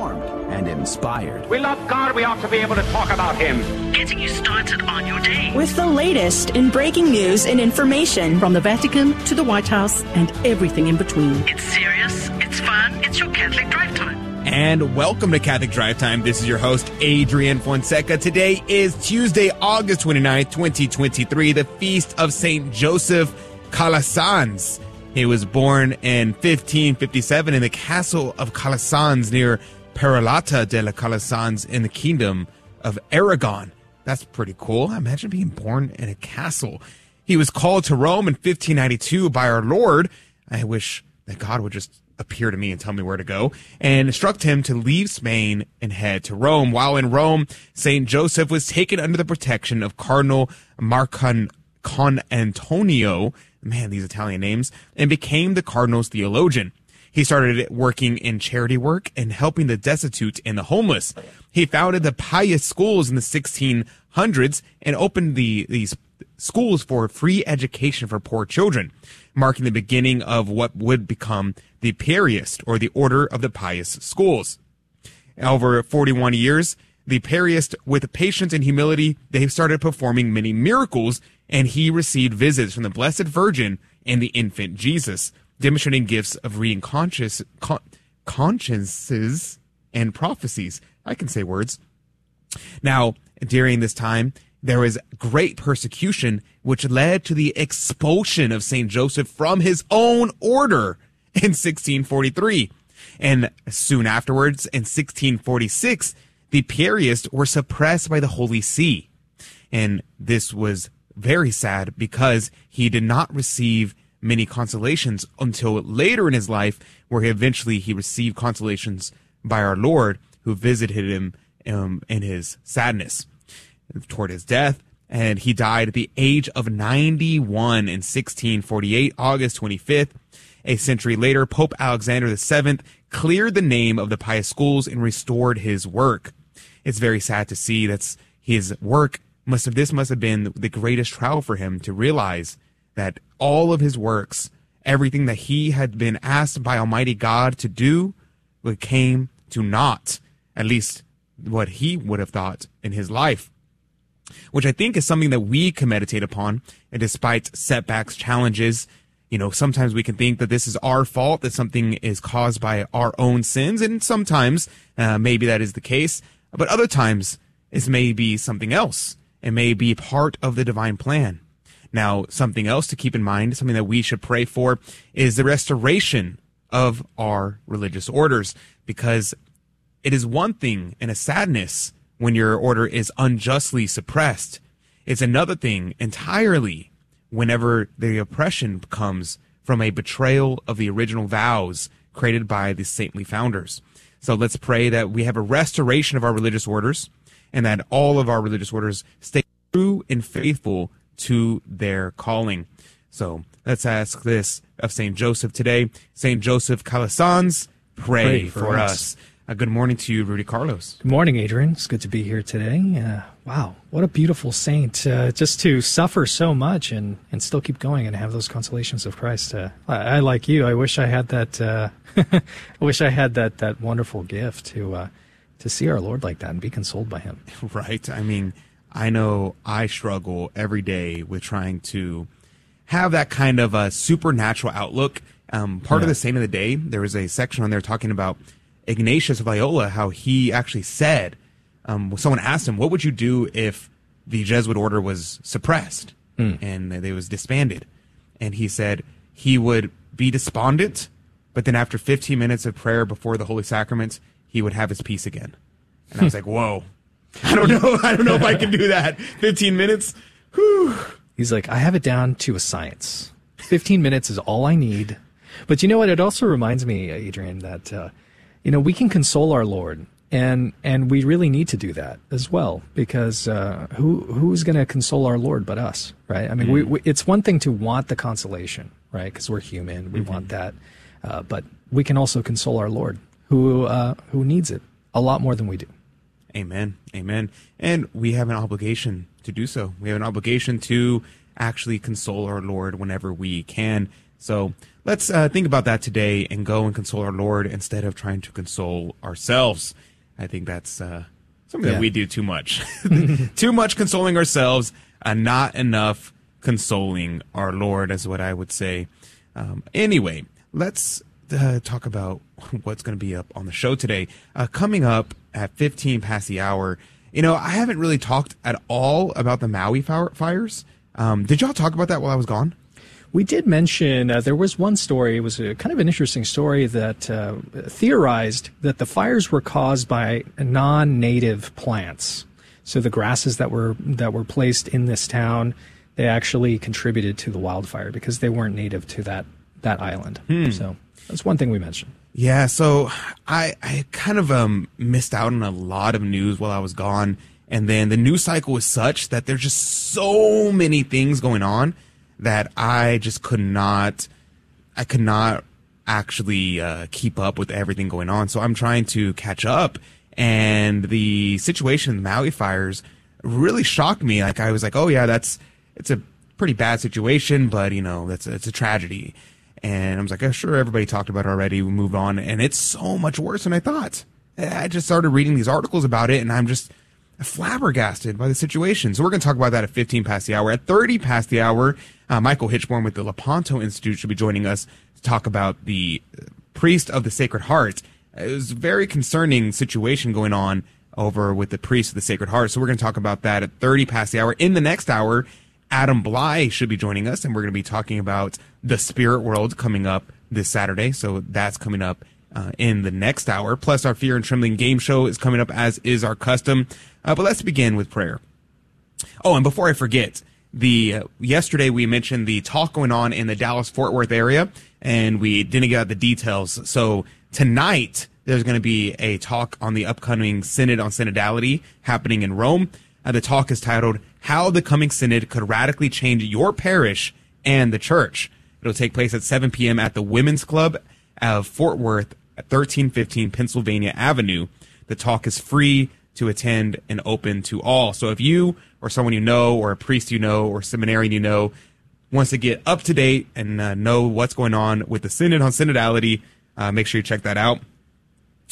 informed, and inspired. We love God, we ought to be able to talk about Him. Getting you started on your day. With the latest in breaking news and information from the Vatican to the White House and everything in between. It's serious, it's fun, it's your Catholic Drive Time. And welcome to Catholic Drive Time. This is your host, Adrian Fonseca. Today is Tuesday, August 29th, 2023, the feast of St. Joseph Calasanz. He was born in 1557 in the castle of Calasanz near Peralata de la Calasanz in the kingdom of Aragon. That's pretty cool. Imagine being born in a castle. He was called to Rome in 1592 by our Lord. I wish that God would just appear to me and tell me where to go and instruct him to leave Spain and head to Rome. While in Rome, St. Joseph was taken under the protection of Cardinal Marcan Con Antonio, man, these Italian names, and became the cardinal's theologian. He started working in charity work and helping the destitute and the homeless. He founded the pious schools in the 1600s and opened the, these schools for free education for poor children, marking the beginning of what would become the Piarist or the Order of the Pious Schools. Over 41 years, the Piarist, with patience and humility, they've started performing many miracles and he received visits from the Blessed Virgin and the infant Jesus, demonstrating gifts of reading conscious, con- consciences and prophecies. I can say words. Now, during this time, there was great persecution, which led to the expulsion of St. Joseph from his own order in 1643. And soon afterwards, in 1646, the Piarists were suppressed by the Holy See. And this was very sad because he did not receive many consolations until later in his life, where he eventually he received consolations by our Lord, who visited him um, in his sadness toward his death. And he died at the age of 91 in 1648, August 25th. A century later, Pope Alexander VII cleared the name of the pious schools and restored his work. It's very sad to see that his work must have this must have been the greatest trial for him to realize that all of his works, everything that he had been asked by Almighty God to do, came to naught. At least what he would have thought in his life. Which I think is something that we can meditate upon. And despite setbacks, challenges, you know, sometimes we can think that this is our fault, that something is caused by our own sins. And sometimes, uh, maybe that is the case. But other times, it may be something else It may be part of the divine plan. Now, something else to keep in mind, something that we should pray for is the restoration of our religious orders because it is one thing and a sadness when your order is unjustly suppressed. It's another thing entirely whenever the oppression comes from a betrayal of the original vows created by the saintly founders. So let's pray that we have a restoration of our religious orders and that all of our religious orders stay true and faithful to their calling. So let's ask this of St. Joseph today. St. Joseph Calasanz, pray, pray for, for, us. us. Uh, good morning to you, Rudy Carlos. Good morning, Adrian. It's good to be here today. Uh, wow, what a beautiful saint. Uh, just to suffer so much and, and still keep going and have those consolations of Christ. Uh, I, I, like you. I wish I had that. Uh, I wish I had that that wonderful gift to uh, to see our Lord like that and be consoled by Him. Right. I mean, I know I struggle every day with trying to have that kind of a supernatural outlook. Um, part yeah. of the Saint of the Day, there was a section on there talking about Ignatius of Loyola, how he actually said, um, someone asked him, what would you do if the Jesuit order was suppressed mm. and they was disbanded? And he said he would be despondent, but then after 15 minutes of prayer before the Holy Sacraments, he would have his peace again. And I was like, whoa, I don't know. I don't know if I can do that. 15 minutes. Whew. He's like, I have it down to a science. 15 minutes is all I need. But you know what? It also reminds me, Adrian, that, uh, you know, we can console our Lord. And, and we really need to do that as well, because, uh, who, who's going to console our Lord but us, right? I mean, mm. we, we, it's one thing to want the consolation, right? Because we're human. We mm-hmm. want that. Uh, but we can also console our Lord who uh, who needs it a lot more than we do. Amen. Amen. And we have an obligation to do so. We have an obligation to actually console our Lord whenever we can. So let's uh, think about that today and go and console our Lord instead of trying to console ourselves. I think that's uh, something Yeah. that we do too much. too much consoling ourselves and not enough consoling our Lord, is what I would say. Um, anyway, let's uh, talk about what's going to be up on the show today. Uh, coming up at 15 past the hour, you know, I haven't really talked at all about the Maui fires. Um, did y'all talk about that while I was gone? We did mention uh, there was one story. It was a kind of an interesting story that uh, theorized that the fires were caused by non-native plants. So the grasses that were that were placed in this town, they actually contributed to the wildfire because they weren't native to that that island. So that's one thing we mentioned. Yeah, so I I kind of um missed out on a lot of news while I was gone, and then the news cycle is such that there's just so many things going on that I just could not I could not actually uh, keep up with everything going on. So I'm trying to catch up, and the situation the Maui fires really shocked me. Like I was like, oh yeah, that's it's a pretty bad situation, but you know that's it's a tragedy. And I was like, oh, sure, everybody talked about it already. We moved on, and it's so much worse than I thought. I just started reading these articles about it, and I'm just flabbergasted by the situation. So we're going to talk about that at 15 past the hour. At 30 past the hour, uh, Michael Hichborn with the Lepanto Institute should be joining us to talk about the uh, priest of the Sacred Heart. It was a very concerning situation going on over with the priest of the Sacred Heart. So we're going to talk about that at 30 past the hour. In the next hour, Adam Blai should be joining us, and we're going to be talking about the spirit world coming up this Saturday. So that's coming up uh, in the next hour. Plus, our Fear and Trembling game show is coming up, as is our custom. Uh, but let's begin with prayer. Oh, and before I forget, the uh, yesterday we mentioned the talk going on in the Dallas Fort Worth area, and we didn't get out the details. So tonight there's going to be a talk on the upcoming Synod on Synodality happening in Rome. Uh, the talk is titled "How the Coming Synod Could Radically Change Your Parish and the Church." It'll take place at 7 p.m. at the Women's Club of Fort Worth at 1315 Pennsylvania Avenue. The talk is free to attend and open to all. So if you or someone you know or a priest you know or seminarian you know wants to get up to date and uh, know what's going on with the synod on synodality, uh, make sure you check that out.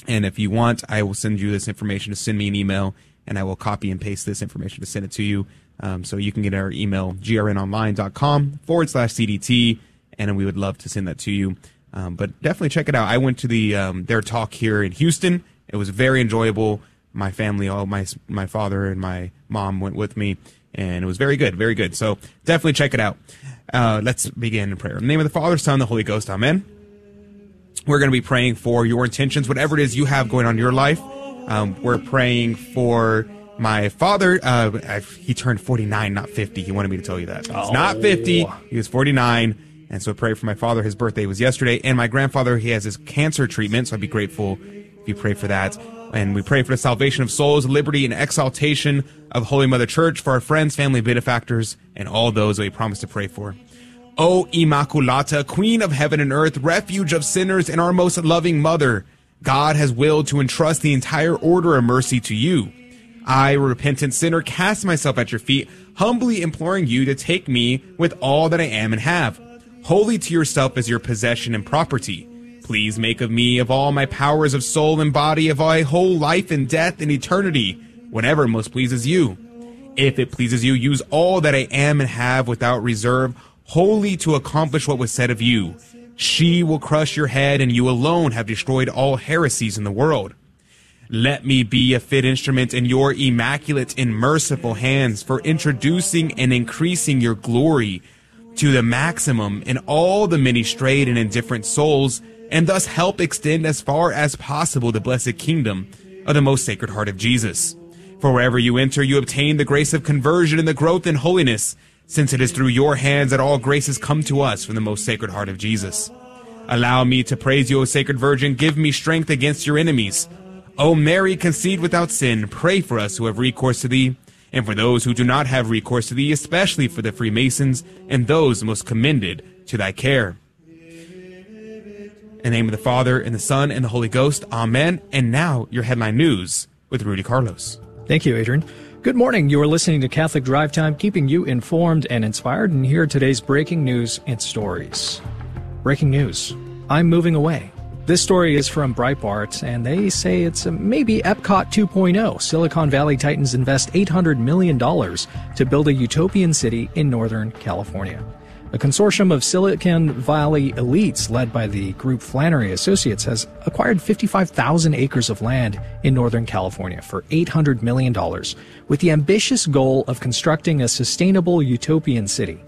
And if you want, I will send you this information to send me an email and I will copy and paste this information to send it to you. Um, so you can get our email, grnonline.com forward slash CDT, and we would love to send that to you. Um, but definitely check it out. I went to the um, their talk here in Houston. It was very enjoyable. My family, all my my father and my mom went with me, and it was very good, very good. So definitely check it out. Uh, let's begin in prayer. In the name of the Father, Son, and the Holy Ghost. Amen. We're going to be praying for your intentions, whatever it is you have going on in your life. Um, we're praying for my father. Uh, he turned 49, not 50. He wanted me to tell you that. He's not 50. He was 49. And so pray for my father. His birthday was yesterday. And my grandfather, he has his cancer treatment. So I'd be grateful if you pray for that. And we pray for the salvation of souls, liberty, and exaltation of Holy Mother Church for our friends, family, benefactors, and all those that we promise to pray for. O Immaculata, Queen of heaven and earth, refuge of sinners, and our most loving mother, God has willed to entrust the entire order of mercy to you. I, a repentant sinner, cast myself at your feet, humbly imploring you to take me with all that I am and have, wholly to yourself as your possession and property. Please make of me, of all my powers of soul and body, of my whole life and death and eternity, whatever most pleases you. If it pleases you, use all that I am and have without reserve, wholly to accomplish what was said of you. She will crush your head, and you alone have destroyed all heresies in the world. Let me be a fit instrument in your immaculate and merciful hands for introducing and increasing your glory to the maximum in all the many strayed and indifferent souls, and thus help extend as far as possible the blessed kingdom of the most sacred heart of Jesus. For wherever you enter, you obtain the grace of conversion and the growth in holiness, since it is through your hands that all graces come to us from the most sacred heart of Jesus. Allow me to praise you, O Sacred Virgin. Give me strength against your enemies. O Mary, conceived without sin, pray for us who have recourse to thee, and for those who do not have recourse to thee, especially for the Freemasons and those most commended to thy care. In the name of the Father, and the Son, and the Holy Ghost, Amen. And now, your headline news with Rudy Carlos. Thank you, Adrian. Good morning. You are listening to Catholic Drive Time, keeping you informed and inspired. And here are today's breaking news and stories. Breaking news. I'm moving away. This story is from Breitbart, and they say it's a maybe Epcot 2.0. Silicon Valley Titans invest $800 million to build a utopian city in Northern California. A consortium of Silicon Valley elites led by the group Flannery Associates has acquired 55,000 acres of land in Northern California for $800 million with the ambitious goal of constructing a sustainable utopian city.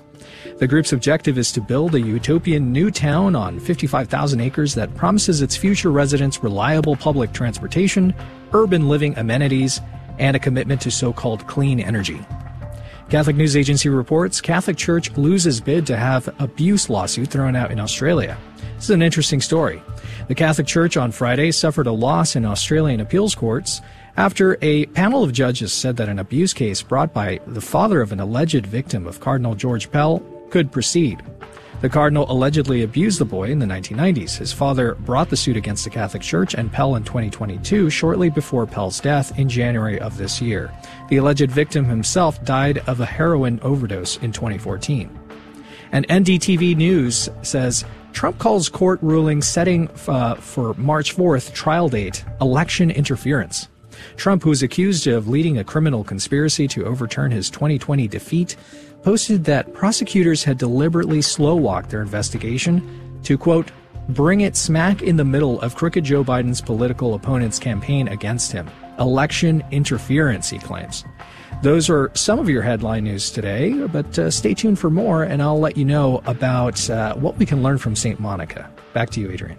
The group's objective is to build a utopian new town on 55,000 acres that promises its future residents reliable public transportation, urban living amenities, and a commitment to so called clean energy. Catholic News Agency reports Catholic Church loses bid to have abuse lawsuit thrown out in Australia. This is an interesting story. The Catholic Church on Friday suffered a loss in Australian appeals courts after a panel of judges said that an abuse case brought by the father of an alleged victim of Cardinal George Pell could proceed. The cardinal allegedly abused the boy in the 1990s. His father brought the suit against the Catholic Church and Pell in 2022, shortly before Pell's death in January of this year. The alleged victim himself died of a heroin overdose in 2014. And NDTV News says Trump calls court ruling setting uh, for March 4th trial date election interference. Trump, who is accused of leading a criminal conspiracy to overturn his 2020 defeat, posted that prosecutors had deliberately slow walked their investigation to, quote, bring it smack in the middle of crooked Joe Biden's political opponent's campaign against him. Election interference, he claims. Those are some of your headline news today, but uh, stay tuned for more, and I'll let you know about uh, what we can learn from St. Monica. Back to you, Adrian.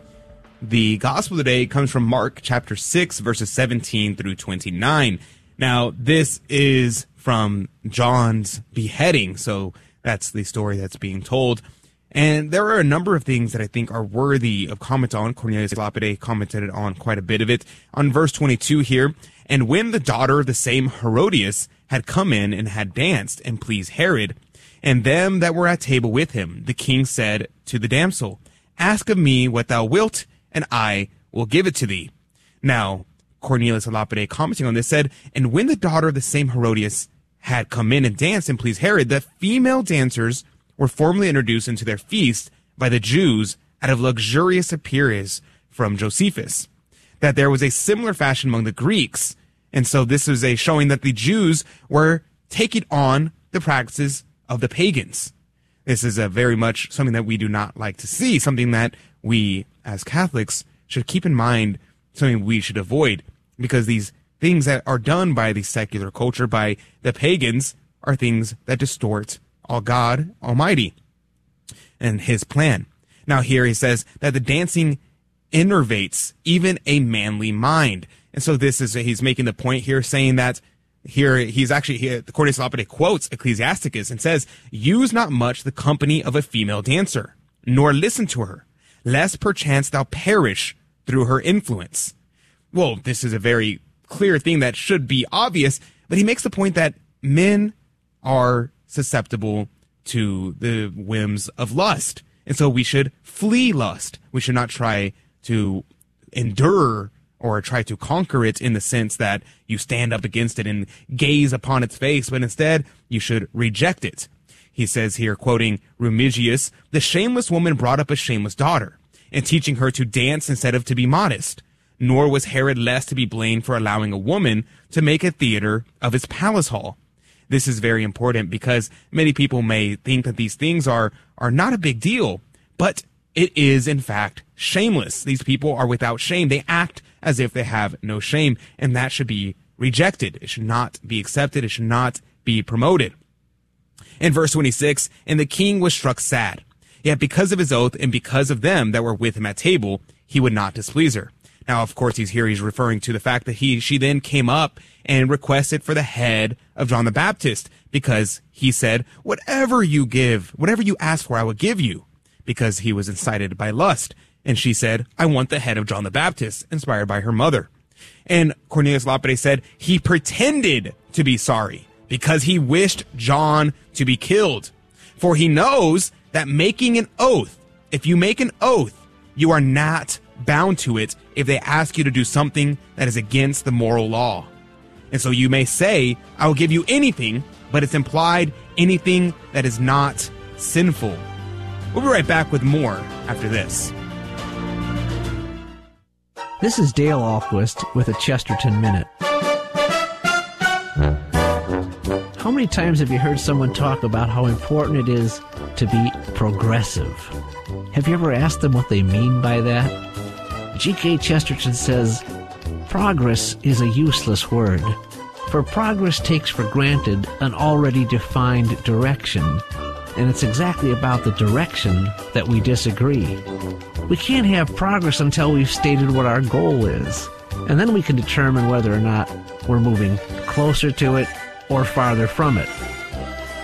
The gospel today comes from Mark chapter 6, verses 17 through 29. Now, this is from John's beheading. So that's the story that's being told. And there are a number of things that I think are worthy of comment on. Cornelius Lapide commented on quite a bit of it. On verse 22 here, and when the daughter of the same Herodias had come in and had danced and pleased Herod, and them that were at table with him, the king said to the damsel, Ask of me what thou wilt, and I will give it to thee. Now, Cornelius Lapide commenting on this said, And when the daughter of the same Herodias had come in and danced and pleased Herod, the female dancers were formally introduced into their feast by the Jews out of luxurious appearance from Josephus. That there was a similar fashion among the Greeks, and so this was a showing that the Jews were taking on the practices of the pagans. This is a very much something that we do not like to see, something that we as Catholics should keep in mind, something we should avoid, because these things that are done by the secular culture, by the pagans, are things that distort all God Almighty and His plan. Now, here he says that the dancing innervates even a manly mind. And so this is, he's making the point here saying that here he's actually, here, the Cornelius Lapide quotes Ecclesiasticus and says, use not much the company of a female dancer, nor listen to her, lest perchance thou perish through her influence. Well, this is a very clear thing that should be obvious, but he makes the point that men are susceptible to the whims of lust. And so we should flee lust. We should not try to endure or try to conquer it in the sense that you stand up against it and gaze upon its face, but instead you should reject it. He says here, quoting Remigius, the shameless woman brought up a shameless daughter, and teaching her to dance instead of to be modest nor was Herod less to be blamed for allowing a woman to make a theater of his palace hall. This is very important because many people may think that these things are, are not a big deal, but it is in fact shameless. These people are without shame. They act as if they have no shame, and that should be rejected. It should not be accepted. It should not be promoted. In verse 26, and the king was struck sad. Yet because of his oath and because of them that were with him at table, he would not displease her. Now, of course, he's here. He's referring to the fact that he, she then came up and requested for the head of John the Baptist because he said, whatever you give, whatever you ask for, I will give you because he was incited by lust. And she said, I want the head of John the Baptist, inspired by her mother. And Cornelius Lapide said he pretended to be sorry because he wished John to be killed. For he knows that making an oath, if you make an oath, you are not bound to it if they ask you to do something that is against the moral law. And so you may say, I will give you anything, but it's implied anything that is not sinful. We'll be right back with more after this. This is Dale Ahlquist with a Chesterton Minute. How many times have you heard someone talk about how important it is to be progressive? Have you ever asked them what they mean by that? G.K. Chesterton says, Progress is a useless word, for progress takes for granted an already defined direction, and it's exactly about the direction that we disagree. We can't have progress until we've stated what our goal is, and then we can determine whether or not we're moving closer to it or farther from it.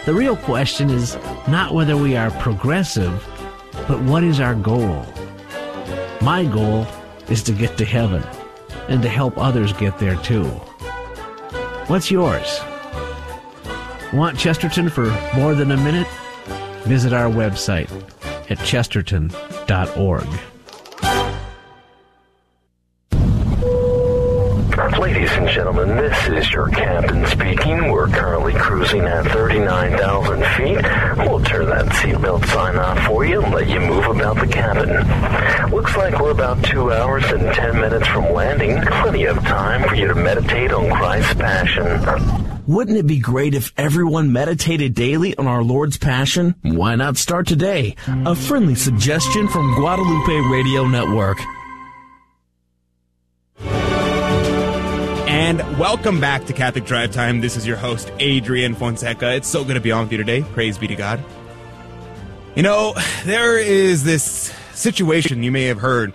The real question is not whether we are progressive, but what is our goal? My goal is to get to heaven and to help others get there too. What's yours? Want Chesterton for more than a minute? Visit our website at chesterton.org. Ladies and gentlemen, this is your captain speaking. We're currently cruising at 39,000 feet. We'll turn that seatbelt sign off for you and let you move about the cabin. Looks like we're about two hours and 10 minutes from landing. Plenty of time for you to meditate on Christ's passion. Wouldn't it be great if everyone meditated daily on our Lord's Passion? Why not start today? A friendly suggestion from Guadalupe Radio Network. And welcome back to Catholic Drive Time. This is your host, Adrian Fonseca. It's so good to be on with you today. Praise be to God. You know, there is this situation you may have heard.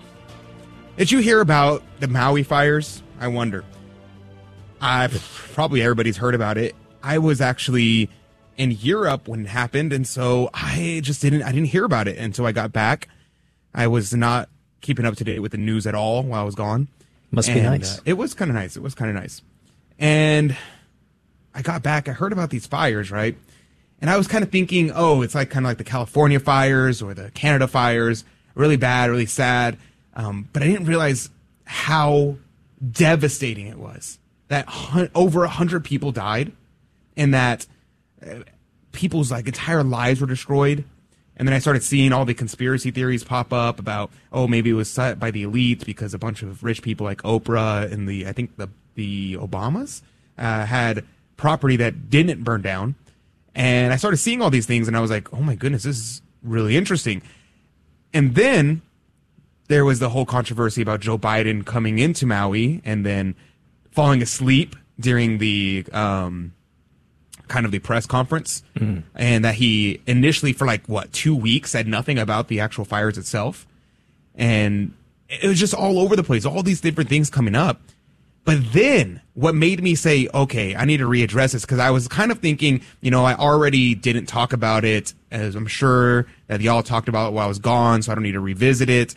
Did you hear about the Maui fires? I wonder. I probably everybody's heard about it. I was actually in Europe when it happened, and so I just didn't I didn't hear about it until I got back. I was not keeping up to date with the news at all while I was gone. Must be nice. uh, it was kind of nice. It was kind of nice. And I got back. I heard about these fires, right? And I was kind of thinking, oh, it's like kind of like the California fires or the Canada fires, really bad, really sad. Um, but I didn't realize how devastating it was. That hun- over a hundred people died, and that uh, people's like entire lives were destroyed. And then I started seeing all the conspiracy theories pop up about, oh, maybe it was set by the elites because a bunch of rich people like Oprah and the, I think the the Obamas uh, had property that didn't burn down. And I started seeing all these things, and I was like, oh my goodness, this is really interesting. And then there was the whole controversy about Joe Biden coming into Maui and then falling asleep during the um, kind of the press conference, and that he initially for like what two weeks said nothing about the actual fires itself, and it was just all over the place, all these different things coming up. But then what made me say, okay, I need to readdress this because I was kind of thinking, you know, I already didn't talk about it as I'm sure that y'all talked about it while I was gone, so I don't need to revisit it.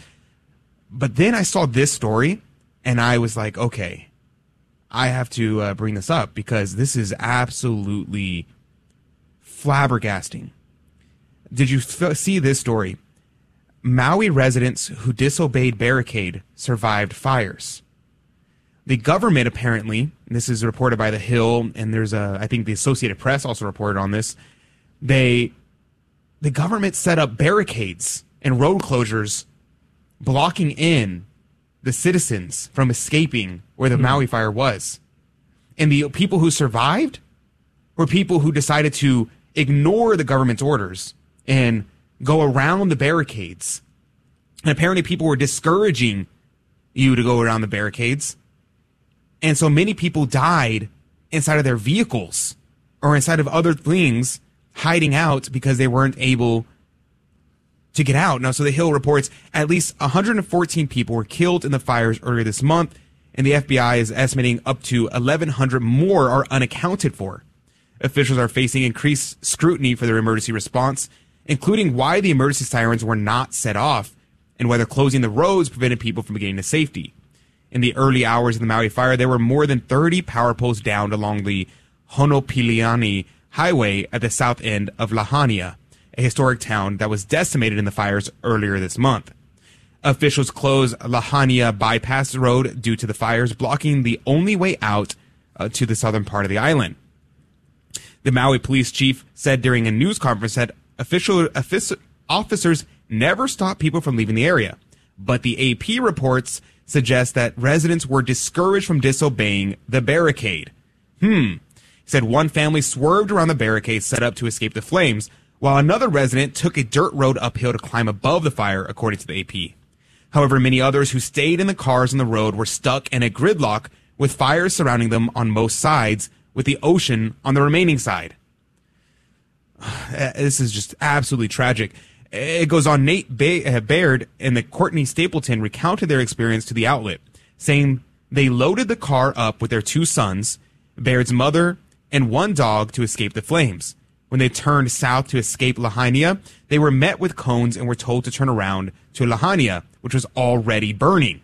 But then I saw this story and I was like, okay, I have to uh, bring this up because this is absolutely flabbergasting. Did you f- see this story? Maui residents who disobeyed barricade survived fires. The government apparently, this is reported by The Hill, and there's a, I think the Associated Press also reported on this. They, the government set up barricades and road closures blocking in the citizens from escaping where the hmm. Maui fire was. And the people who survived were people who decided to ignore the government's orders and go around the barricades. And apparently people were discouraging you to go around the barricades. And so many people died inside of their vehicles or inside of other things hiding out because they weren't able to get out. Now, so the Hill reports at least 114 people were killed in the fires earlier this month, and the FBI is estimating up to 1,100 more are unaccounted for. Officials are facing increased scrutiny for their emergency response, including why the emergency sirens were not set off and whether closing the roads prevented people from getting to safety. In the early hours of the Maui fire, there were more than 30 power poles downed along the Honoapiilani Highway at the south end of Lahaina, a historic town that was decimated in the fires earlier this month. Officials closed Lahaina Bypass Road due to the fires, blocking the only way out uh, to the southern part of the island. The Maui police chief said during a news conference that official, offic- officers never stopped people from leaving the area. But the AP reports suggest that residents were discouraged from disobeying the barricade. Hmm. Said one family swerved around the barricade set up to escape the flames, while another resident took a dirt road uphill to climb above the fire, according to the AP. However, many others who stayed in the cars on the road were stuck in a gridlock with fires surrounding them on most sides, with the ocean on the remaining side. This is just absolutely tragic. It goes on. Nate uh, Baird and the Courtney Stapleton recounted their experience to the outlet, saying they loaded the car up with their two sons, Baird's mother, and one dog to escape the flames. When they turned south to escape Lahaina, they were met with cones and were told to turn around to Lahaina, which was already burning.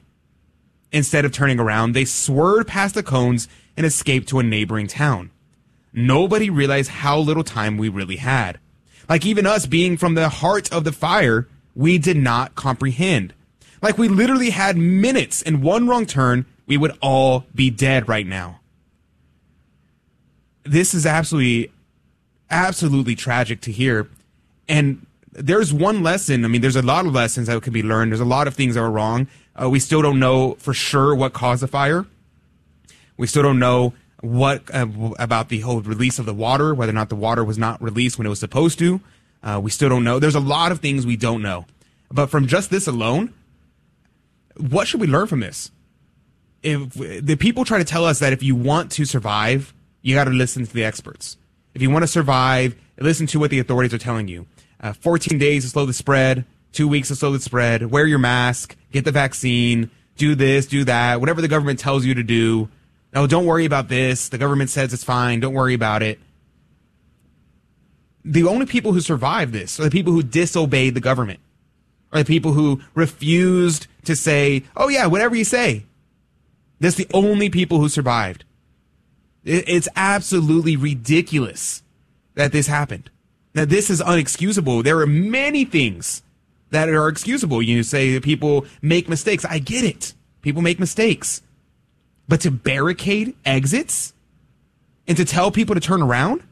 Instead of turning around, they swerved past the cones and escaped to a neighboring town. Nobody realized how little time we really had. Like even us being from the heart of the fire, we did not comprehend. Like we literally had minutes and one wrong turn, we would all be dead right now. This is absolutely, absolutely tragic to hear. And there's one lesson. I mean, there's a lot of lessons that can be learned. There's a lot of things that were wrong. Uh, we still don't know for sure what caused the fire. We still don't know what uh, about the whole release of the water, whether or not the water was not released when it was supposed to. Uh, we still don't know. There's a lot of things we don't know. But from just this alone, what should we learn from this? If the people try to tell us that if you want to survive, you got to listen to the experts. If you want to survive, listen to what the authorities are telling you. Uh, 14 days to slow the spread, two weeks to slow the spread, wear your mask, get the vaccine, do this, do that, whatever the government tells you to do. No, don't worry about this. The government says it's fine. Don't worry about it. The only people who survived this are the people who disobeyed the government, are the people who refused to say, oh, yeah, whatever you say. That's the only people who survived. It's absolutely ridiculous that this happened. Now, this is unexcusable. There are many things that are excusable. You say people make mistakes. I get it. People make mistakes. But to barricade exits and to tell people to turn around,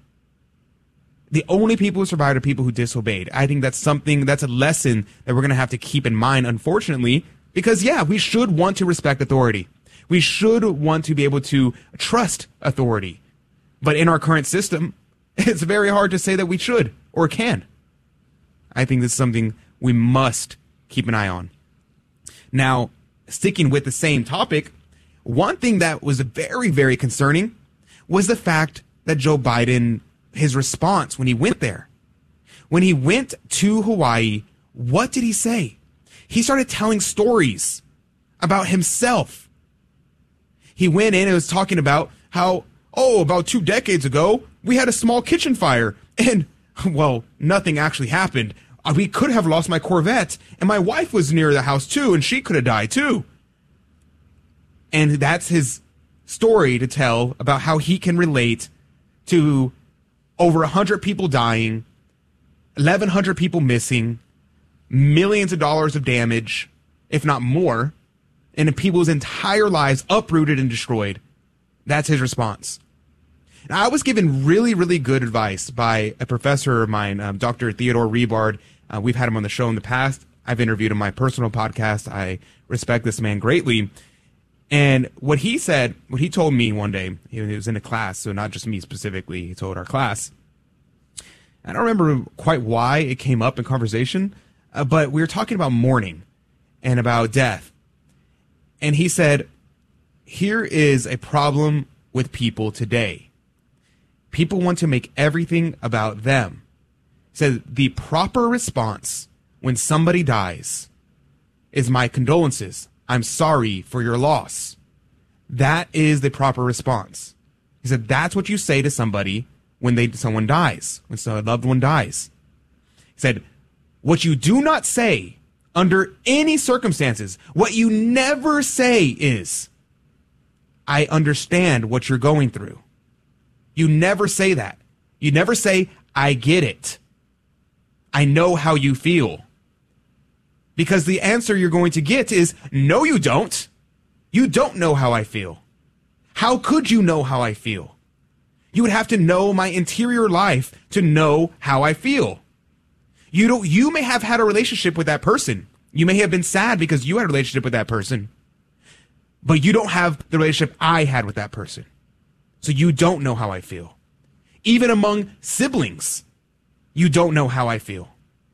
the only people who survived are people who disobeyed. I think that's something, that's a lesson that we're going to have to keep in mind, unfortunately, because yeah, we should want to respect authority. We should want to be able to trust authority. But in our current system, it's very hard to say that we should or can. I think this is something we must keep an eye on. Now, sticking with the same topic, one thing that was very, very concerning was the fact that Joe Biden, his response when he went there, when he went to Hawaii, what did he say? He started telling stories about himself. He went in and was talking about how, oh, about two decades ago, we had a small kitchen fire and, well, nothing actually happened. Uh, we could have lost my Corvette and my wife was near the house too and she could have died too. And that's his story to tell about how he can relate to over 100 people dying, 1,100 people missing, millions of dollars of damage, if not more, and people's entire lives uprooted and destroyed. That's his response. I was given really, really good advice by a professor of mine, um, Dr. Theodore Rebard. Uh, we've had him on the show in the past. I've interviewed him on my personal podcast. I respect this man greatly. And what he said, what he told me one day, he was in a class, so not just me specifically, he told our class. I don't remember quite why it came up in conversation, uh, but we were talking about mourning and about death. And he said, Here is a problem with people today. People want to make everything about them. He said, The proper response when somebody dies is my condolences. I'm sorry for your loss. That is the proper response. He said that's what you say to somebody when they someone dies, when a loved one dies. He said, what you do not say under any circumstances, what you never say is, I understand what you're going through. You never say that. You never say, I get it. I know how you feel. Because the answer you're going to get is, no, you don't. You don't know how I feel. How could you know how I feel? You would have to know my interior life to know how I feel. You don't you may have had a relationship with that person. You may have been sad because you had a relationship with that person. But you don't have the relationship I had with that person. So you don't know how I feel. Even among siblings, you don't know how I feel.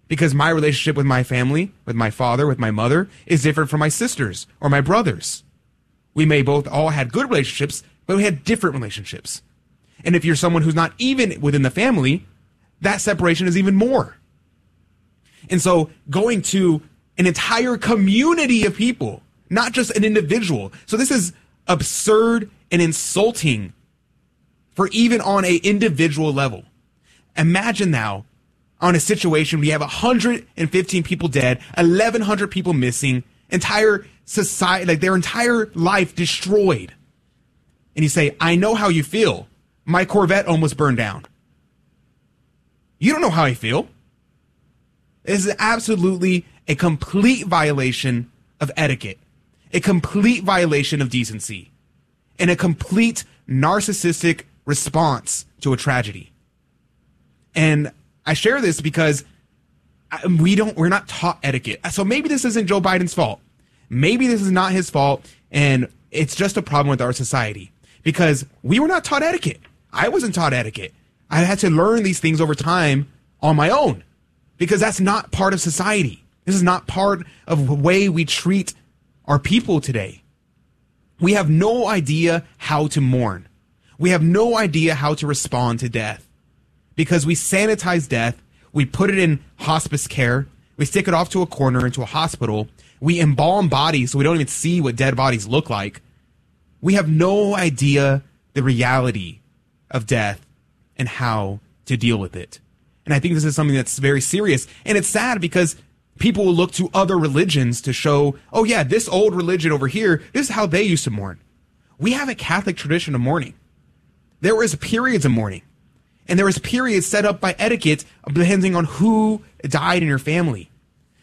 Because my relationship with my family, with my father, with my mother, is different from my sisters or my brothers. We may both all had good relationships, but we had different relationships. And if you're someone who's not even within the family, that separation is even more. And so going to an entire community of people, not just an individual. So this is absurd and insulting for even on a individual level. Imagine now on a situation we have 115 people dead, 1100 people missing, entire society, like their entire life destroyed. And you say, I know how you feel. My Corvette almost burned down. You don't know how I feel. This is absolutely a complete violation of etiquette, a complete violation of decency, and a complete narcissistic response to a tragedy. And I share this because we don't, we're not taught etiquette. So maybe this isn't Joe Biden's fault. Maybe this is not his fault, and it's just a problem with our society because we were not taught etiquette. I wasn't taught etiquette. I had to learn these things over time on my own because that's not part of society. This is not part of the way we treat our people today. We have no idea how to mourn. We have no idea how to respond to death because we sanitize death. We put it in hospice care. We stick it off to a corner into a hospital. We embalm bodies so we don't even see what dead bodies look like. We have no idea the reality of death and how to deal with it. And I think this is something that's very serious. And it's sad because people will look to other religions to show, oh yeah, this old religion over here, this is how they used to mourn. We have a Catholic tradition of mourning. There was periods of mourning. And there was periods set up by etiquette depending on who died in your family.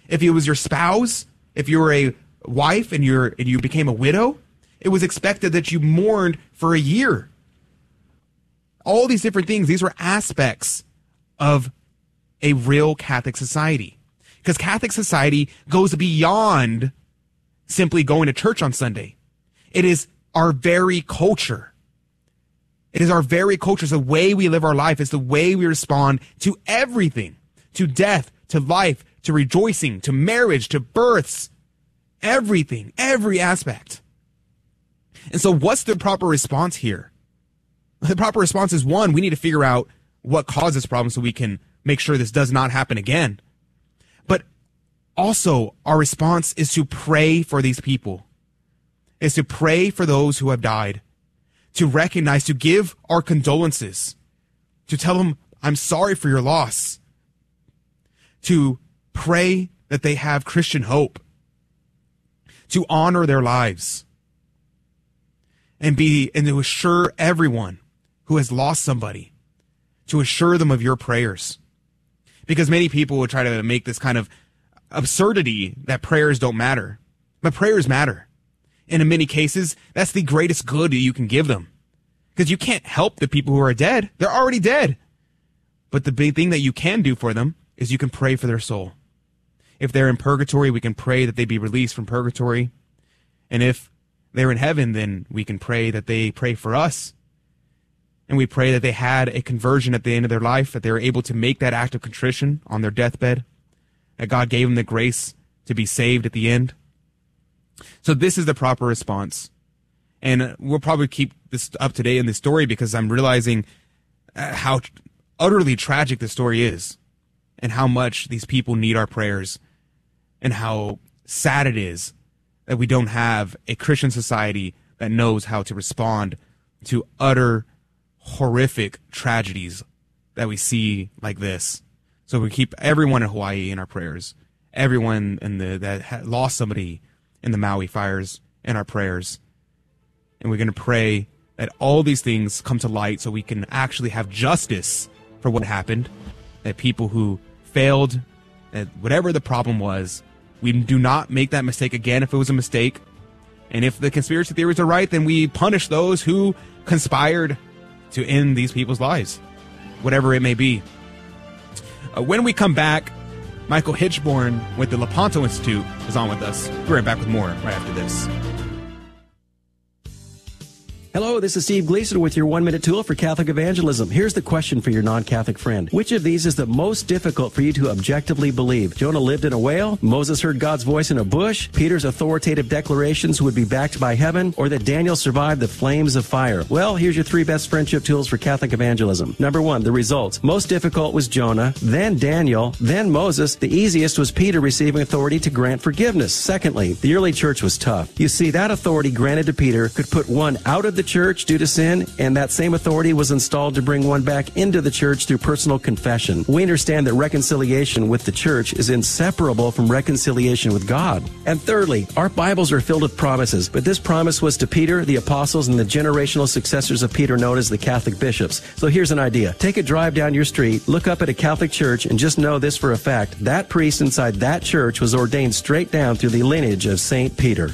If it was your spouse, if you were a wife and you and you became a widow, it was expected that you mourned for a year. All these different things, these were aspects of a real Catholic society. Because Catholic society goes beyond simply going to church on Sunday. It is our very culture. It is our very culture. It's the way we live our life. It's the way we respond to everything, to death, to life, to rejoicing, to marriage, to births, everything, every aspect. And so what's the proper response here? The proper response is one, we need to figure out what caused this problem so we can make sure this does not happen again. But also, our response is to pray for these people, is to pray for those who have died, to recognize, to give our condolences, to tell them, I'm sorry for your loss, to pray that they have Christian hope, to honor their lives, and be, and to assure everyone who has lost somebody, to assure them of your prayers because many people would try to make this kind of absurdity that prayers don't matter. But prayers matter. And in many cases, that's the greatest good you can give them. Because you can't help the people who are dead. They're already dead. But the big thing that you can do for them is you can pray for their soul. If they're in purgatory, we can pray that they be released from purgatory. And if they're in heaven, then we can pray that they pray for us and we pray that they had a conversion at the end of their life, that they were able to make that act of contrition on their deathbed, that God gave them the grace to be saved at the end. So this is the proper response. And we'll probably keep this up to date in this story because I'm realizing uh, how utterly tragic the story is and how much these people need our prayers and how sad it is that we don't have a Christian society that knows how to respond to utter horrific tragedies that we see like this. So we keep everyone in Hawaii in our prayers. Everyone in the that lost somebody in the Maui fires in our prayers. And we're going to pray that all these things come to light so we can actually have justice for what happened. That people who failed, that whatever the problem was, we do not make that mistake again if it was a mistake. And if the conspiracy theories are right, then we punish those who conspired to end these people's lives, whatever it may be. Uh, when we come back, Michael Hichborn with the Lepanto Institute is on with us. We're right back with more right after this. Hello, this is Steve Gleason with your one minute tool for Catholic evangelism. Here's the question for your non Catholic friend Which of these is the most difficult for you to objectively believe? Jonah lived in a whale? Moses heard God's voice in a bush? Peter's authoritative declarations would be backed by heaven? Or that Daniel survived the flames of fire? Well, here's your three best friendship tools for Catholic evangelism. Number one, the results. Most difficult was Jonah, then Daniel, then Moses. The easiest was Peter receiving authority to grant forgiveness. Secondly, the early church was tough. You see, that authority granted to Peter could put one out of the the church due to sin, and that same authority was installed to bring one back into the church through personal confession. We understand that reconciliation with the church is inseparable from reconciliation with God. And thirdly, our Bibles are filled with promises, but this promise was to Peter, the apostles, and the generational successors of Peter known as the Catholic bishops. So here's an idea. Take a drive down your street, look up at a Catholic church, and just know this for a fact. That priest inside that church was ordained straight down through the lineage of St. Peter.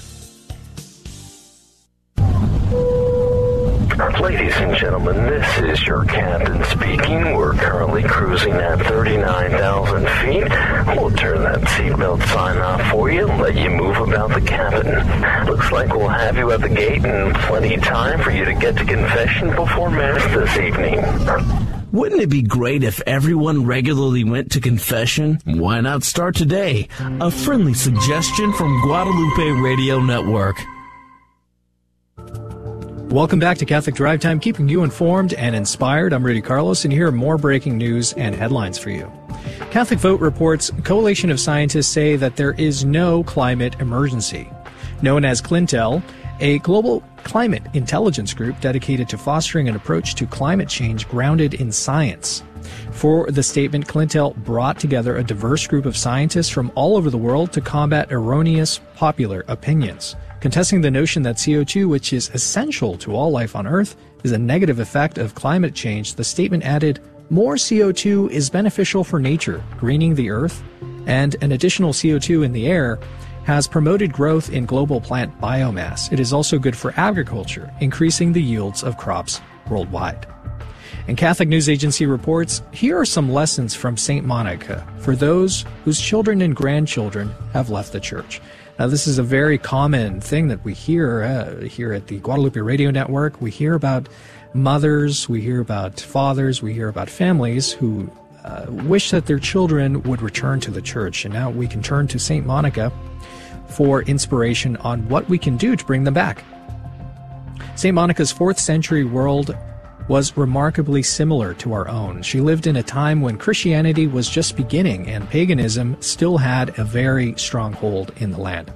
Ladies and gentlemen, this is your captain speaking. We're currently cruising at 39,000 feet. We'll turn that seatbelt sign off for you and let you move about the cabin. Looks like we'll have you at the gate in plenty of time for you to get to confession before Mass this evening. Wouldn't it be great if everyone regularly went to confession? Why not start today? A friendly suggestion from Guadalupe Radio Network. Welcome back to Catholic Drive Time, keeping you informed and inspired. I'm Rudy Carlos, and here are more breaking news and headlines for you. Catholic Vote reports Coalition of Scientists say that there is no climate emergency. Known as Clintel, a global climate intelligence group dedicated to fostering an approach to climate change grounded in science. For the statement, Clintel brought together a diverse group of scientists from all over the world to combat erroneous popular opinions. Contesting the notion that CO2, which is essential to all life on Earth, is a negative effect of climate change, the statement added, more CO2 is beneficial for nature, greening the Earth, and an additional CO2 in the air has promoted growth in global plant biomass. It is also good for agriculture, increasing the yields of crops worldwide. And Catholic News Agency reports here are some lessons from St. Monica for those whose children and grandchildren have left the church. Now, this is a very common thing that we hear uh, here at the Guadalupe Radio Network. We hear about mothers, we hear about fathers, we hear about families who uh, wish that their children would return to the church. And now we can turn to St. Monica for inspiration on what we can do to bring them back. St. Monica's 4th century world was remarkably similar to our own. She lived in a time when Christianity was just beginning and paganism still had a very strong hold in the land.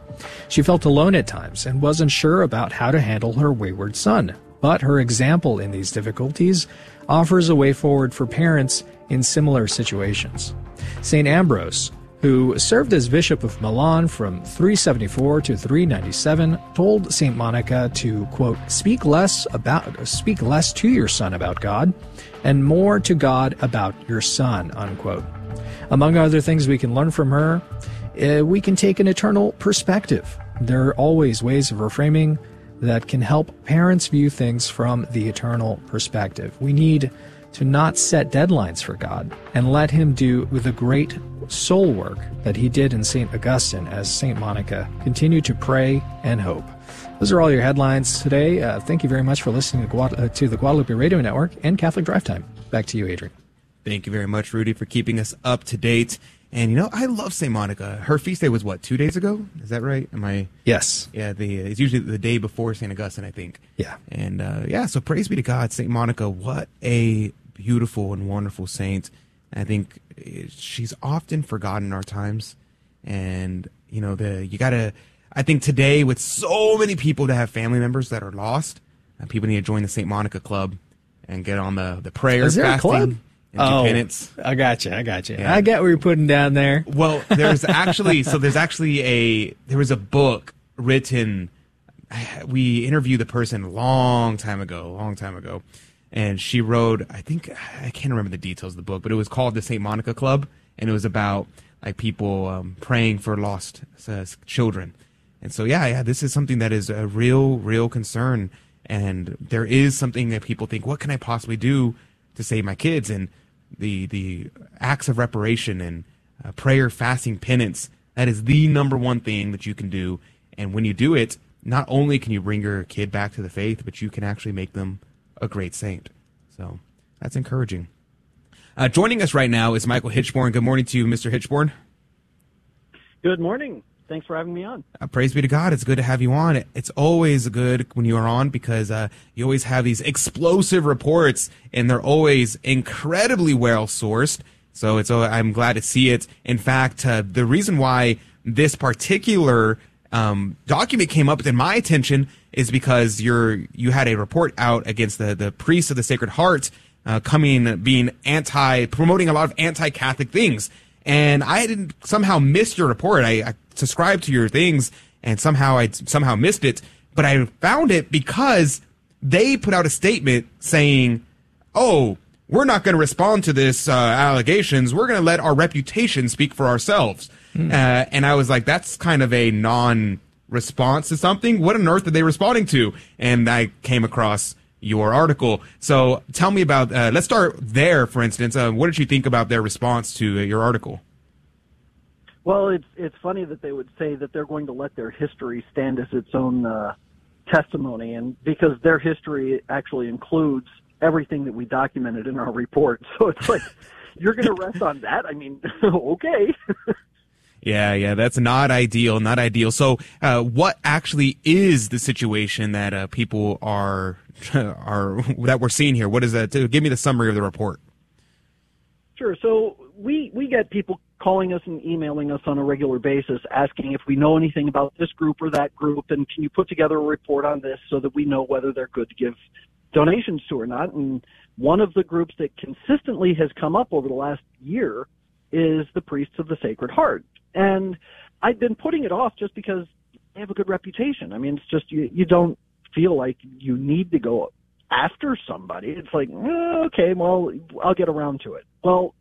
She felt alone at times and wasn't sure about how to handle her wayward son. But her example in these difficulties offers a way forward for parents in similar situations. St. Ambrose, who served as Bishop of Milan from 374 to 397, told Saint Monica to quote speak less about speak less to your son about God, and more to God about your son unquote. Among other things we can learn from her, uh, we can take an eternal perspective. There are always ways of reframing that can help parents view things from the eternal perspective. We need to not set deadlines for God and let Him do the great soul work that He did in St. Augustine as St. Monica continued to pray and hope. Those are all your headlines today. Uh, thank you very much for listening to, Guad- uh, to the Guadalupe Radio Network and Catholic Drive Time. Back to you, Adrian. Thank you very much, Rudy, for keeping us up to date. And you know, I love St. Monica. Her feast day was what, two days ago? Is that right? Am I? Yes. Yeah, the it's usually the day before St. Augustine, I think. Yeah. And uh, yeah, so praise be to God, St. Monica. What a beautiful and wonderful saint. I think she's often forgotten in our times, and you know the you gotta. I think today with so many people that have family members that are lost, uh, people need to join the St. Monica Club and get on the the prayer Is there fasting. a club? and Oh, penance. I got you. I got you. Yeah. I get what you're putting down there. Well, there's actually so there's actually a there was a book written. We interviewed the person a long time ago, long time ago, and she wrote. I think I can't remember the details of the book, but it was called the Saint Monica Club, and it was about like people um, praying for lost uh, children. And so, yeah, yeah, this is something that is a real, real concern. And there is something that people think, what can I possibly do to save my kids? And the the acts of reparation and uh, prayer, fasting, penance. That is the number one thing that you can do. And when you do it, not only can you bring your kid back to the faith, but you can actually make them a great saint. So that's encouraging. Uh, joining us right now is Michael Hichborn. Good morning to you, Mr. Hichborn. Good morning. Thanks for having me on. Uh, praise be to God. It's good to have you on. It's always good when you are on because uh, you always have these explosive reports and they're always incredibly well sourced. So it's uh, I'm glad to see it. In fact, uh, the reason why this particular um, document came up in my attention is because you're you had a report out against the the priests of the Sacred Heart uh, coming being anti promoting a lot of anti Catholic things, and I didn't somehow missed your report. I, I subscribed to your things and somehow I somehow missed it, but I found it because they put out a statement saying, "Oh." We're not going to respond to this uh, allegations. We're going to let our reputation speak for ourselves. Uh, and I was like, that's kind of a non response to something. What on earth are they responding to? And I came across your article. So tell me about, uh, let's start there, for instance. Uh, what did you think about their response to uh, your article? Well, it's it's funny that they would say that they're going to let their history stand as its own uh, testimony, and because their history actually includes everything that we documented in our report. So it's like you're going to rest on that. I mean, okay. Yeah, yeah, that's not ideal, not ideal. So, uh, what actually is the situation that uh, people are are that we're seeing here? What is that? Give me the summary of the report. Sure. So we we get people calling us and emailing us on a regular basis asking if we know anything about this group or that group and can you put together a report on this so that we know whether they're good to give donations to or not. And one of the groups that consistently has come up over the last year is the Priests of the Sacred Heart. And I've been putting it off just because they have a good reputation. I mean, it's just you, you don't feel like you need to go after somebody. It's like, eh, okay, well, I'll get around to it. Well,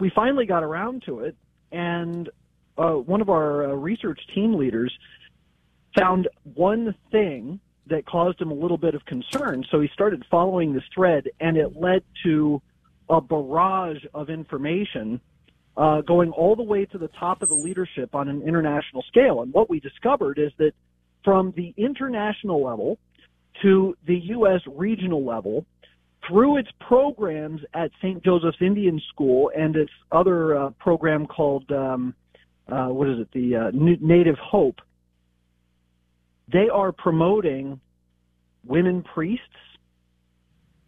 we finally got around to it, and uh, one of our uh, research team leaders found one thing that caused him a little bit of concern. So he started following this thread, and it led to a barrage of information uh, going all the way to the top of the leadership on an international scale. And what we discovered is that from the international level to the U.S. regional level, through its programs at St. Joseph's Indian School and its other uh, program called, um, uh, what is it, the uh, Native Hope, they are promoting women priests,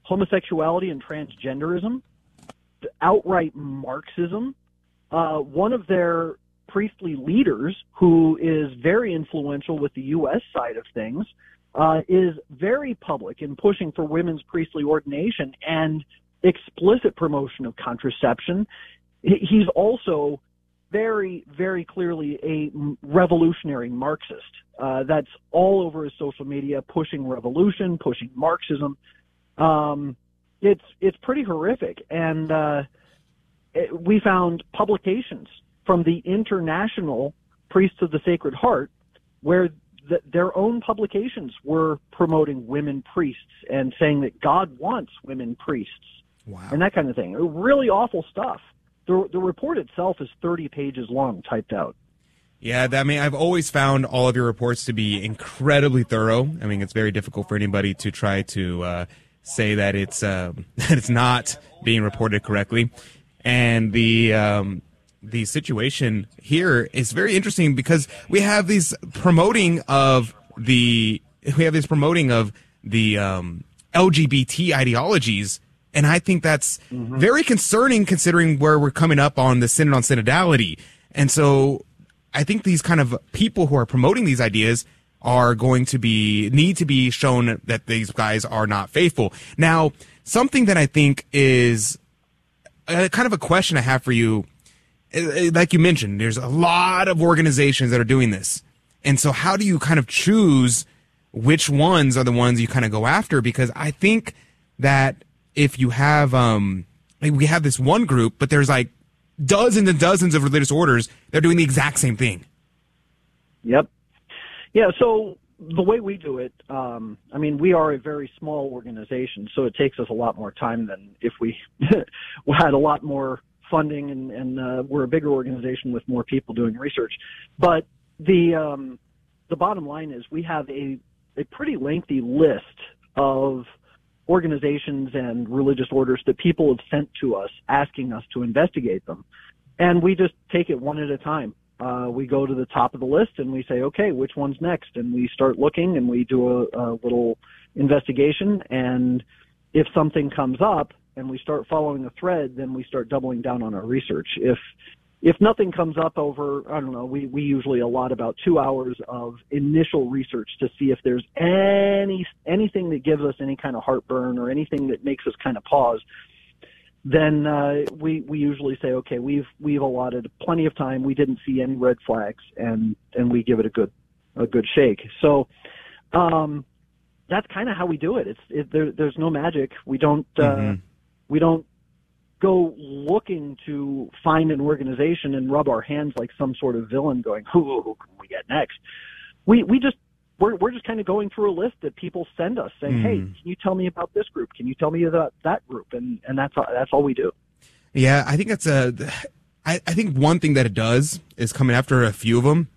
homosexuality and transgenderism, outright Marxism. Uh, one of their priestly leaders, who is very influential with the U.S. side of things, uh, is very public in pushing for women's priestly ordination and explicit promotion of contraception. He's also very, very clearly a revolutionary Marxist. Uh, that's all over his social media, pushing revolution, pushing Marxism. Um, it's it's pretty horrific, and uh, we found publications from the International Priests of the Sacred Heart where the, their own publications were promoting women priests and saying that God wants women priests wow. and that kind of thing. Really awful stuff. The, the report itself is 30 pages long, typed out. Yeah, I mean, I've always found all of your reports to be incredibly thorough. I mean, it's very difficult for anybody to try to uh, say that it's uh, that it's not being reported correctly, and the um, the situation here is very interesting because we have these promoting of the we have this promoting of the um, LGBT ideologies and I think that's mm-hmm. very concerning considering where we're coming up on the Synod on Synodality. And so I think these kind of people who are promoting these ideas are going to be, need to be shown that these guys are not faithful. Now, something that I think is a, kind of a question I have for you, eh, eh, like you mentioned, there's a lot of organizations that are doing this. And so how do you kind of choose which ones are the ones you kind of go after? Because I think that if you have um we have this one group, but there's like dozens and dozens of religious orders, they're doing the exact same thing. Yep. Yeah, so the way we do it, um, I mean, we are a very small organization, so it takes us a lot more time than if we had a lot more funding and, and uh, we're a bigger organization with more people doing research. But the um, the bottom line is we have a a pretty lengthy list of organizations and religious orders that people have sent to us asking us to investigate them, and we just take it one at a time. Uh, we go to the top of the list and we say, okay, which one's next? And we start looking and we do a, a little investigation. And if something comes up and we start following a thread, then we start doubling down on our research. If if nothing comes up over, I don't know, we, we usually allot about two hours of initial research to see if there's any anything that gives us any kind of heartburn or anything that makes us kind of pause then uh, we we usually say, okay, we've we've allotted plenty of time. We didn't see any red flags, and and we give it a good a good shake. So um, that's kind of how we do it. It's it, there, there's no magic. We don't uh, Mm-hmm. we don't go looking to find an organization and rub our hands like some sort of villain, going, who, who can we get next? We we just we're we're just kind of going through a list that people send us saying, "Hey, Mm. can you tell me about this group? Can you tell me about that group?" And and that's all, that's all we do. Yeah, I think that's a. I, I think one thing that it does is coming after a few of them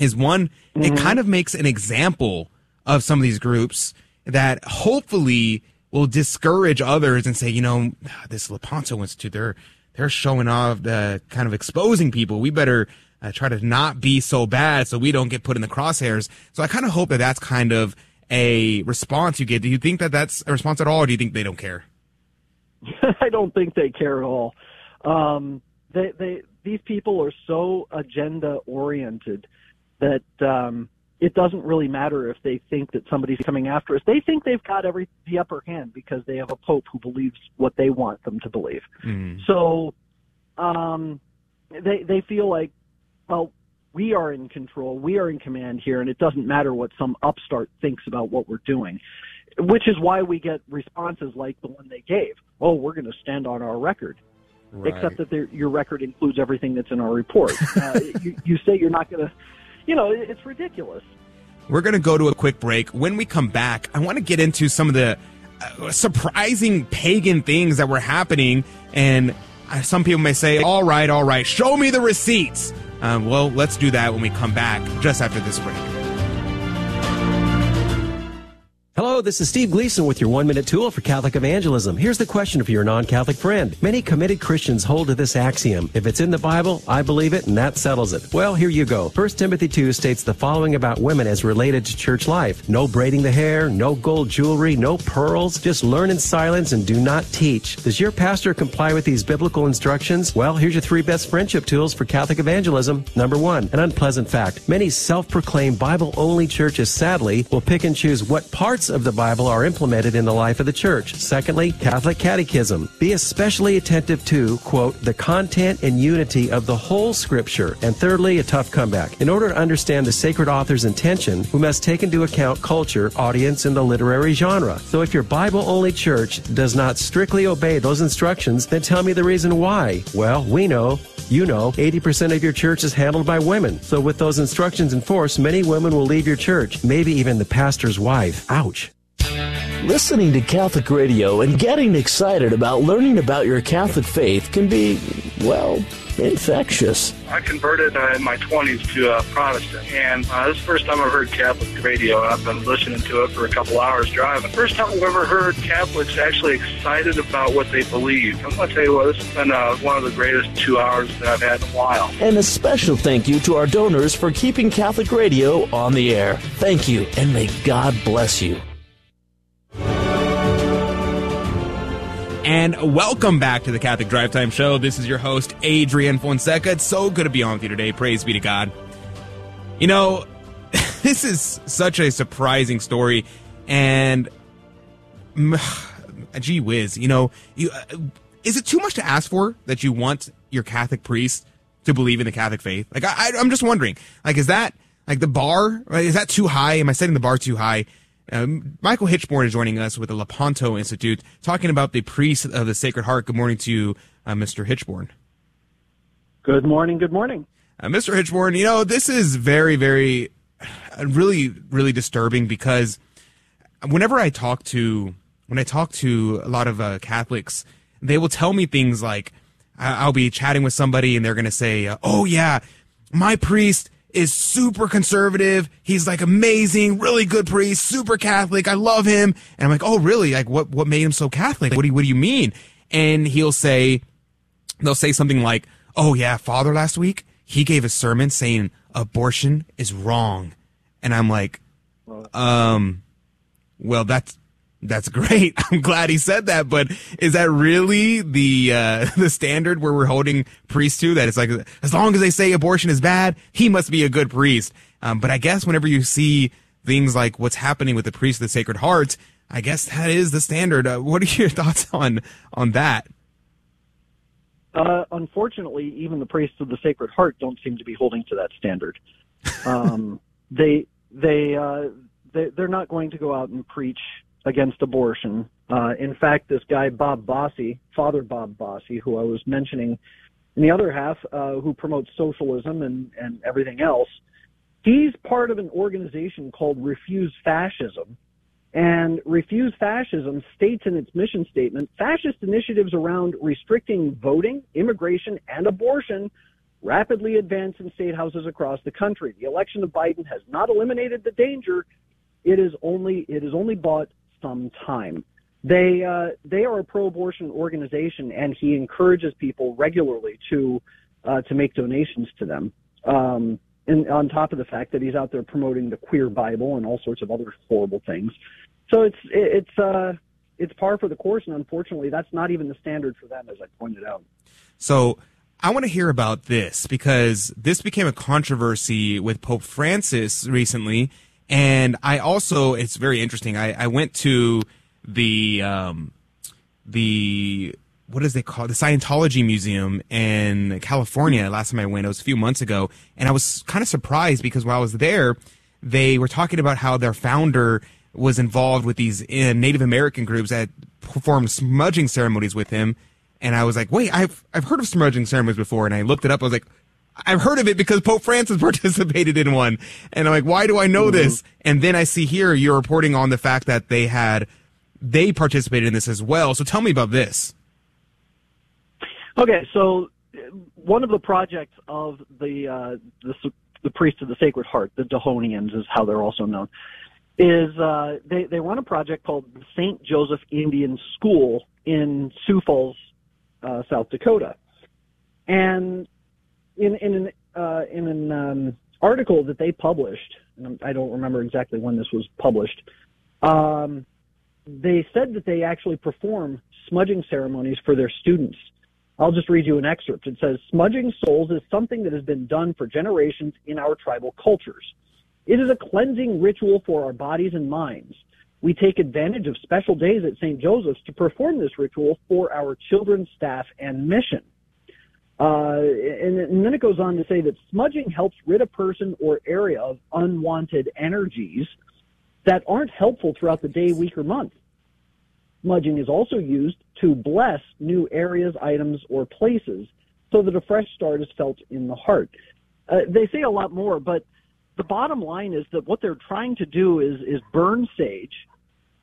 is one, it kind of makes an example of some of these groups that hopefully will discourage others and say, you know, this Lepanto Institute, they're they're showing off, the kind of exposing people. We better uh, try to not be so bad so we don't get put in the crosshairs. So I kind of hope that that's kind of a response you get. Do you think that that's a response at all, or do you think they don't care? I don't think they care at all. Um, they, they, these people are so agenda oriented that um, it doesn't really matter if they think that somebody's coming after us. They think they've got every the upper hand because they have a pope who believes what they want them to believe. So um, they they feel like, well, we are in control, we are in command here, and it doesn't matter what some upstart thinks about what we're doing. Which is why we get responses like the one they gave. Oh, we're going to stand on our record. Except that your record includes everything that's in our report. Uh, you, you say you're not going to, you know, it's ridiculous. We're going to go to a quick break. When we come back, I want to get into some of the uh, surprising pagan things that were happening. And uh, some people may say, all right, all right, show me the receipts. Um, well, let's do that when we come back just after this break. Hello, this is Steve Gleason with your one minute tool for Catholic evangelism. Here's the question for your non Catholic friend. Many committed Christians hold to this axiom if it's in the Bible, I believe it, and that settles it. Well, here you go. 1 Timothy 2 states the following about women as related to church life no braiding the hair, no gold jewelry, no pearls, just learn in silence and do not teach. Does your pastor comply with these biblical instructions? Well, here's your three best friendship tools for Catholic evangelism. Number one, an unpleasant fact. Many self proclaimed Bible only churches, sadly, will pick and choose what parts of the Bible are implemented in the life of the church. Secondly, Catholic Catechism. Be especially attentive to, quote, the content and unity of the whole scripture. And thirdly, a tough comeback. In order to understand the sacred author's intention, we must take into account culture, audience, and the literary genre. So if your Bible only church does not strictly obey those instructions, then tell me the reason why. Well, we know you know, 80% of your church is handled by women. So with those instructions in force, many women will leave your church, maybe even the pastor's wife. Ouch. Listening to Catholic radio and getting excited about learning about your Catholic faith can be, well, infectious. I converted uh, in my 20s to uh, Protestant, and uh, this is the first time I've heard Catholic radio. I've been listening to it for a couple hours driving. First time I've ever heard Catholics actually excited about what they believe. I'm going to tell you what, this has been uh, one of the greatest two hours that I've had in a while. And a special thank you to our donors for keeping Catholic radio on the air. Thank you, and may God bless you. And welcome back to the Catholic Drive Time Show. This is your host, Adrian Fonseca. It's so good to be on with you today. Praise be to God. You know, this is such a surprising story, and gee whiz, you know, you, uh, is it too much to ask for that you want your Catholic priest to believe in the Catholic faith? Like, I, I'm just wondering, like, is that like the bar? Right? Is that too high? Am I setting the bar too high? Um, Michael Hichborn is joining us with the Lepanto Institute, talking about the priest of the Sacred Heart. Good morning to you, uh, Mr. Hichborn. Good morning. Good morning. Uh, Mr. Hichborn, you know, this is very, very, uh, really, really disturbing because whenever I talk to, when I talk to a lot of uh, Catholics, they will tell me things like, I'll be chatting with somebody and they're going to say, uh, "Oh yeah, my priest is super conservative. He's like amazing, really good priest, super Catholic. I love him." And I'm like, "Oh really? Like what what made him so Catholic? What do you, what do you mean?" And he'll say they'll say something like, "Oh yeah, father last week, he gave a sermon saying abortion is wrong." And I'm like, um well, that's that's great. I'm glad he said that, but is that really the uh, the standard where we're holding priests to? That it's like as long as they say abortion is bad, he must be a good priest. Um, but I guess whenever you see things like what's happening with the priest of the Sacred Heart, I guess that is the standard. Uh, what are your thoughts on on that? Uh, unfortunately, even the priests of the Sacred Heart don't seem to be holding to that standard. Um, they they uh, they they're not going to go out and preach against abortion. Uh, in fact, this guy Bob Bossie, Father Bob Bossie, who I was mentioning in the other half, uh, who promotes socialism and and everything else, he's part of an organization called Refuse Fascism. And Refuse Fascism states in its mission statement fascist initiatives around restricting voting, immigration, and abortion rapidly advance in state houses across the country. The election of Biden has not eliminated the danger. It is only it is only bought some time. They uh, they are a pro-abortion organization, and he encourages people regularly to uh, to make donations to them. Um, and on top of the fact that he's out there promoting the queer Bible and all sorts of other horrible things. So it's it's uh, it's par for the course, and unfortunately, that's not even the standard for them, as I pointed out. So I want to hear about this because this became a controversy with Pope Francis recently. And I also, it's very interesting. I, I went to the, um, the, what is they call the Scientology Museum in California. Last time I went, it was a few months ago. And I was kind of surprised because while I was there, they were talking about how their founder was involved with these uh, Native American groups that performed smudging ceremonies with him. And I was like, wait, I've, I've heard of smudging ceremonies before. And I looked it up. I was like, I've heard of it because Pope Francis participated in one. And I'm like, why do I know Mm-hmm. this? And then I see here you're reporting on the fact that they had, they participated in this as well. So tell me about this. Okay, so one of the projects of the uh, the, the priests of the Sacred Heart, the Dehonians is how they're also known, is uh, they they run a project called the Saint Joseph Indian School in Sioux Falls, uh, South Dakota, and in in an uh, in an um, article that they published, and I don't remember exactly when this was published. Um, they said that they actually perform smudging ceremonies for their students. I'll just read you an excerpt. It says, Smudging souls is something that has been done for generations in our tribal cultures. It is a cleansing ritual for our bodies and minds. We take advantage of special days at St. Joseph's to perform this ritual for our children, staff, and mission. Uh, and, and then it goes on to say that smudging helps rid a person or area of unwanted energies that aren't helpful throughout the day, week, or month. Smudging is also used to bless new areas, items, or places so that a fresh start is felt in the heart. Uh, they say a lot more, but the bottom line is that what they're trying to do is, is burn sage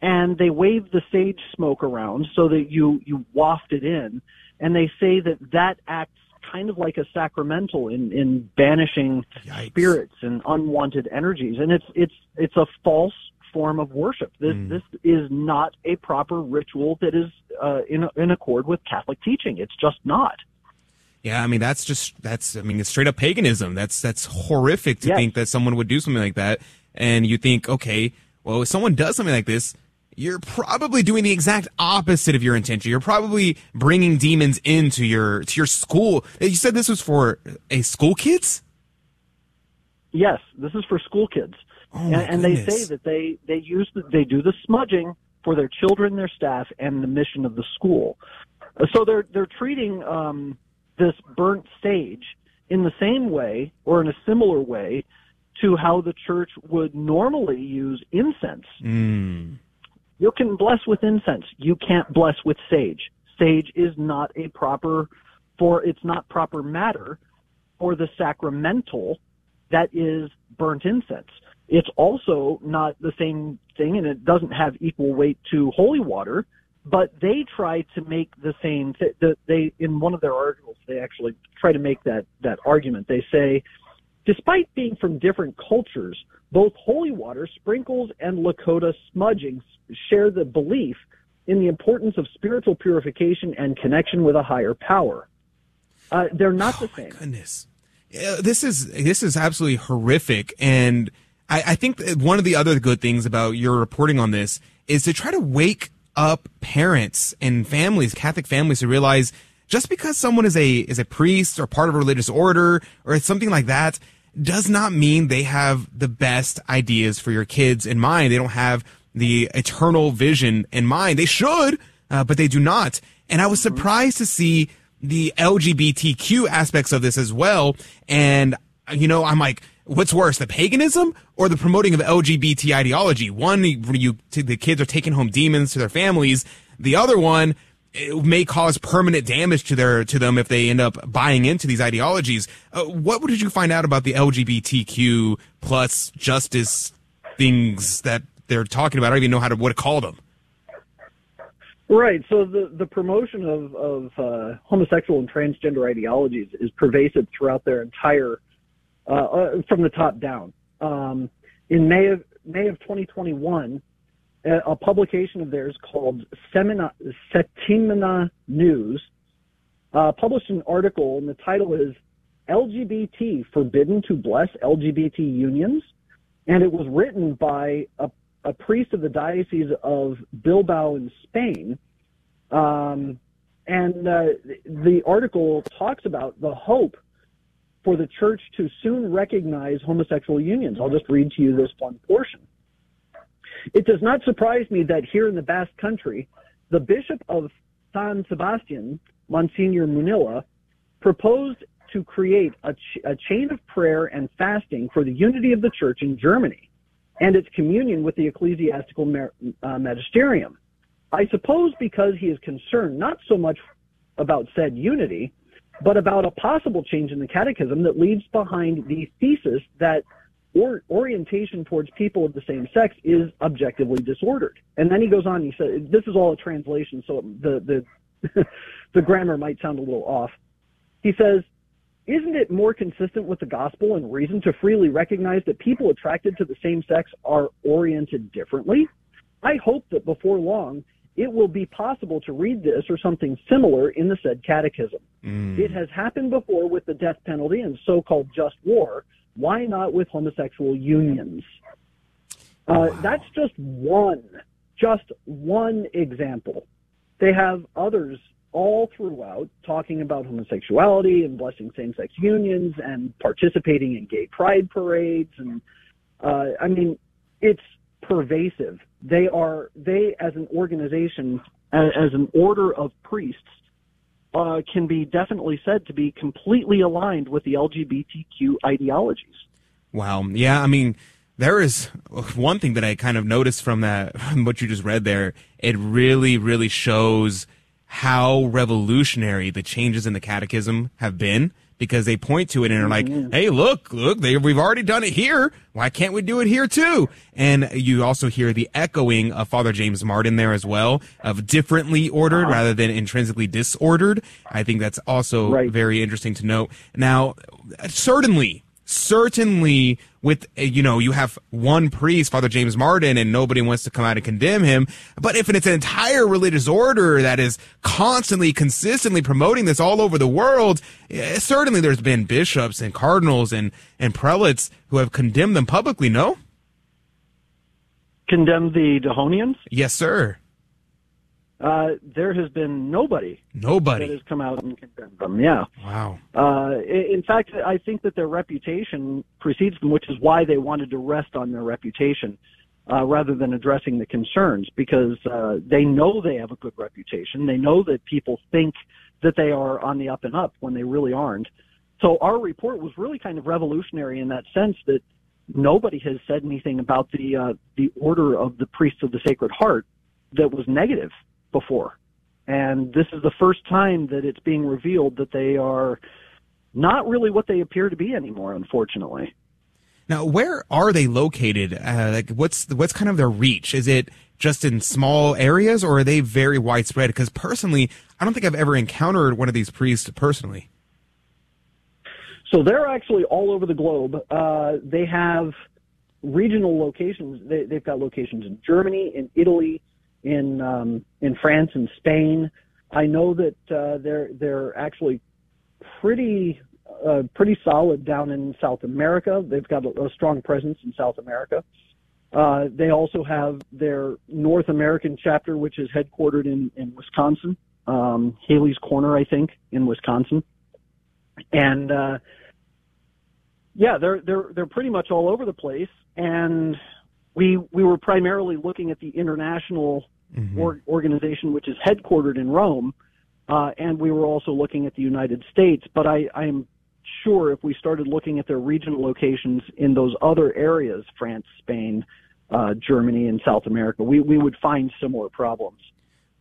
and they wave the sage smoke around so that you, you waft it in. And they say that that acts kind of like a sacramental in, in banishing spirits and unwanted energies. And it's, it's, it's a false form of worship. This, this is not a proper ritual that is uh, in, in accord with Catholic teaching. It's just not. Yeah, I mean that's just that's I mean it's straight up paganism. That's that's horrific to Yes. think that someone would do something like that. And you think, okay, well, if someone does something like this, you're probably doing the exact opposite of your intention. You're probably bringing demons into your to your school. You said this was for a school kids. Yes, this is for school kids, Oh, and, and they say that they they use the, they do the smudging for their children, their staff, and the mission of the school. Uh, So they're they're treating um, this burnt sage in the same way or in a similar way to how the church would normally use incense. Mm. You can bless with incense. You can't bless with sage. Sage is not a proper for it's not proper matter for the sacramental that is burnt incense. It's also not the same thing and it doesn't have equal weight to holy water but they try to make the same. Th- the, they in one of their articles, they actually try to make that that argument. They say, despite being from different cultures, both holy water, sprinkles, and Lakota smudging share the belief in the importance of spiritual purification and connection with a higher power. Uh, they're not Oh, the same. Goodness, Yeah, this is this is absolutely horrific, and I, I think that one of the other good things about your reporting on this is to try to wake up parents and families, Catholic families, to realize just because someone is a is a priest or part of a religious order or something like that does not mean they have the best ideas for your kids in mind. They don't have the eternal vision in mind. They should, uh, but they do not. And I was surprised to see the LGBTQ aspects of this as well. And, you know, I'm like, what's worse, the paganism or the promoting of LGBT ideology? One, you, the kids are taking home demons to their families. The other one, it may cause permanent damage to their to them if they end up buying into these ideologies. Uh, what did you find out about the LGBTQ plus justice things that they're talking about? I don't even know how to what to call them. Right. So the the promotion of of uh, homosexual and transgender ideologies is pervasive throughout their entire uh, uh, from the top down. Um, in May of May of 2021, a, publication of theirs called Semina, Settimana News uh, published an article, and the title is "LGBT Forbidden to Bless LGBT Unions," and it was written by a a priest of the Diocese of Bilbao in Spain. Um, and uh, the article talks about the hope for the church to soon recognize homosexual unions. I'll just read to you this one portion. It does not surprise me that here in the Basque Country, the Bishop of San Sebastian, Monsignor Munilla, proposed to create a, ch- a chain of prayer and fasting for the unity of the church in Germany and its communion with the ecclesiastical mer- uh, magisterium. I suppose because he is concerned not so much about said unity, but about a possible change in the catechism that leaves behind the thesis that or, orientation towards people of the same sex is objectively disordered. And then he goes on, he says, this is all a translation, so the, the, the grammar might sound a little off. He says, isn't it more consistent with the gospel and reason to freely recognize that people attracted to the same sex are oriented differently? I hope that before long, it will be possible to read this or something similar in the said catechism. Mm. It has happened before with the death penalty and so-called just war. Why not with homosexual unions? Uh, That's just one, just one example. They have others all throughout talking about homosexuality and blessing same-sex unions and participating in gay pride parades and uh, I mean it's pervasive. They are they as an organization as, as an order of priests uh, can be definitely said to be completely aligned with the LGBTQ ideologies. Wow. Yeah. I mean, there is one thing that I kind of noticed from that, from what you just read there. It really, really shows how revolutionary the changes in the catechism have been because they point to it and are like, Hey, look, look, they, we've already done it here. Why can't we do it here too? And you also hear the echoing of Father James Martin there as well of differently ordered rather than intrinsically disordered. I think that's also very interesting to note. Now, certainly, certainly with uh, you know you have one priest father james martin and nobody wants to come out and condemn him. But if it's an entire religious order that is constantly consistently promoting this all over the world eh, certainly there's been bishops and cardinals and and prelates who have condemned them publicly no? Condemned the Dehonians? yes sir Uh, there has been nobody nobody that has come out and condemned them. Yeah. wow Uh, in fact, I think that their reputation precedes them, which is why they wanted to rest on their reputation uh, rather than addressing the concerns, because uh, they know they have a good reputation. They know that people think that they are on the up and up when they really aren't. So our report was really kind of revolutionary in that sense that nobody has said anything about the uh, the order of the priests of the Sacred Heart that was negative before. And this is the first time that it's being revealed that they are not really what they appear to be anymore, unfortunately. Now, where are they located? Uh, like, what's what's kind of their reach? Is it just in small areas, or are they very widespread? Because personally, I don't think I've ever encountered one of these priests personally. So they're actually all over the globe. Uh, they have regional locations. They, they've got locations in Germany, in Italy, in um, in France, and Spain. I know that uh, they're they're actually pretty uh, pretty solid down in South America. They've got a, a strong presence in South America. Uh, they also have their North American chapter, which is headquartered in, in Wisconsin, um, Hales Corner, I think, in Wisconsin. And uh, yeah, they're they're they're pretty much all over the place. And we we were primarily looking at the international Mm-hmm. or, organization, which is headquartered in Rome, uh, and we were also looking at the United States. But I, I'm sure if we started looking at their regional locations in those other areas, France, Spain, uh, Germany, and South America, we, we would find similar problems.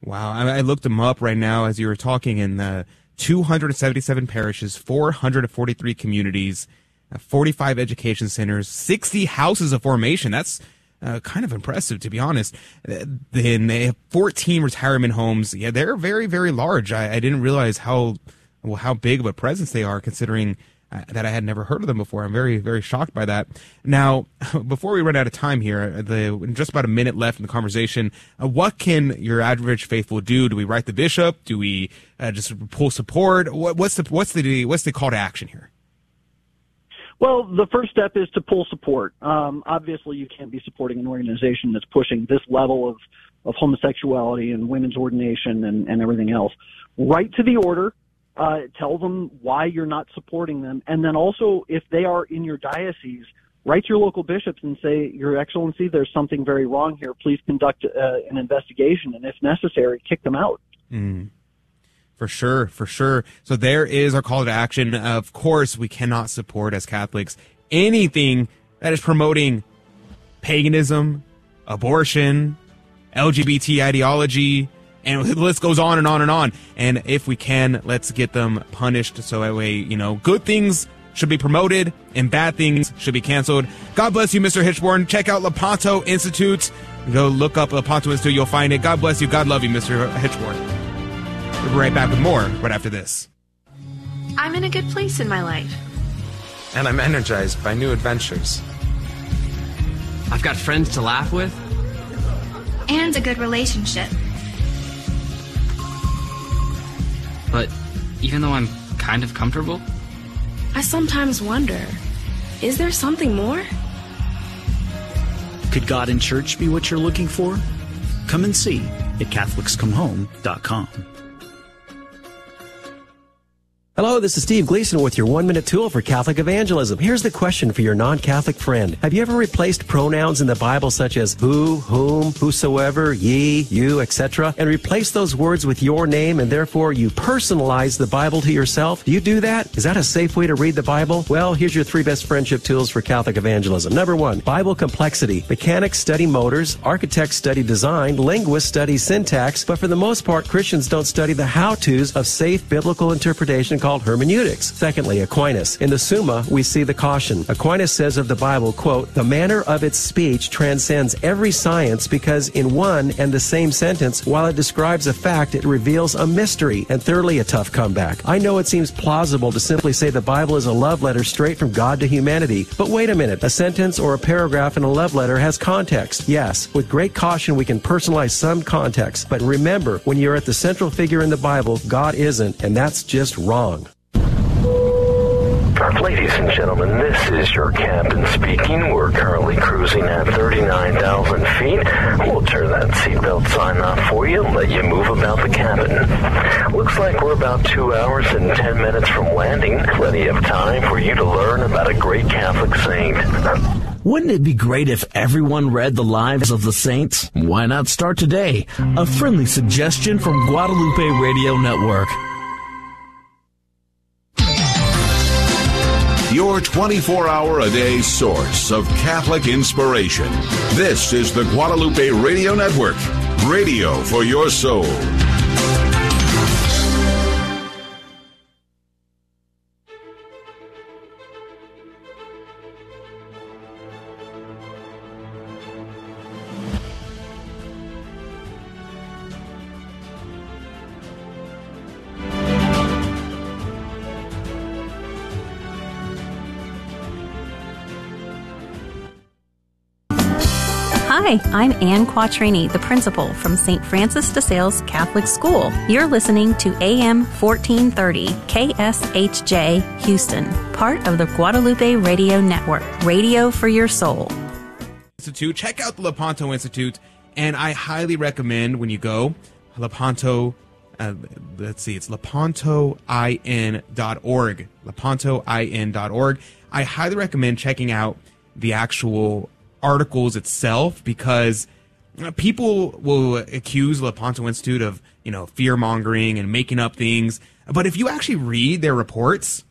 Wow, I, I looked them up right now as you were talking in the 277 parishes, 443 communities, uh, 45 education centers, 60 houses of formation. That's uh, kind of impressive, to be honest. Then they have 14 retirement homes. Yeah, they're very, very large. I, I didn't realize how well how big of a presence they are, considering uh, that I had never heard of them before. I'm very, very shocked by that. Now, before we run out of time here, the just about a minute left in the conversation. Uh, what can your average faithful do? Do we write the bishop? Do we uh, just pull support? What, what's the what's the what's the call to action here? Well, the first step is to pull support. Um, obviously, you can't be supporting an organization that's pushing this level of, of homosexuality and women's ordination and, and everything else. Write to the order, uh, tell them why you're not supporting them, and then also, if they are in your diocese, write to your local bishops and say, Your Excellency, there's something very wrong here. Please conduct uh, an investigation, and if necessary, kick them out. Mm. For sure, for sure. So there is our call to action. Of course, we cannot support as Catholics anything that is promoting paganism, abortion, LGBT ideology, and the list goes on and on and on. And if we can, let's get them punished so that way, you know, good things should be promoted and bad things should be canceled. God bless you, Mr. Hichborn. Check out Lepanto Institute. Go look up Lepanto Institute. You'll find it. God bless you. God love you, Mr. Hichborn. We'll be right back with more right after this. I'm in a good place in my life. And I'm energized by new adventures. I've got friends to laugh with. And a good relationship. But even though I'm kind of comfortable, I sometimes wonder is there something more? Could God in church be what you're looking for? Come and see at CatholicsComeHome.com. Hello, this is Steve Gleason with your one minute tool for Catholic evangelism. Here's the question for your non Catholic friend Have you ever replaced pronouns in the Bible such as who, whom, whosoever, ye, you, etc., and replaced those words with your name and therefore you personalize the Bible to yourself? Do you do that? Is that a safe way to read the Bible? Well, here's your three best friendship tools for Catholic evangelism. Number one, Bible complexity. Mechanics study motors, architects study design, linguists study syntax, but for the most part, Christians don't study the how to's of safe biblical interpretation called hermeneutics. Secondly, Aquinas. In the Summa, we see the caution. Aquinas says of the Bible, quote, the manner of its speech transcends every science because in one and the same sentence, while it describes a fact, it reveals a mystery. And thirdly, a tough comeback. I know it seems plausible to simply say the Bible is a love letter straight from God to humanity, but wait a minute. A sentence or a paragraph in a love letter has context. Yes, with great caution, we can personalize some context. But remember, when you're at the central figure in the Bible, God isn't, and that's just wrong. Ladies and gentlemen, this is your captain speaking. We're currently cruising at 39,000 feet. We'll turn that seatbelt sign off for you and let you move about the cabin. Looks like we're about two hours and 10 minutes from landing. Plenty of time for you to learn about a great Catholic saint. Wouldn't it be great if everyone read the lives of the saints? Why not start today? A friendly suggestion from Guadalupe Radio Network. Your 24 hour a day source of Catholic inspiration. This is the Guadalupe Radio Network, radio for your soul. Hi, I'm Ann Quattrini, the principal from St. Francis de Sales Catholic School. You're listening to AM 1430 KSHJ Houston, part of the Guadalupe Radio Network, radio for your soul. Institute. Check out the Lepanto Institute, and I highly recommend when you go, Lepanto. Uh, let's see, it's lepantoin.org. Lepantoin.org. I highly recommend checking out the actual articles itself because people will accuse Lepanto Institute of, you know, fear mongering and making up things. But if you actually read their reports,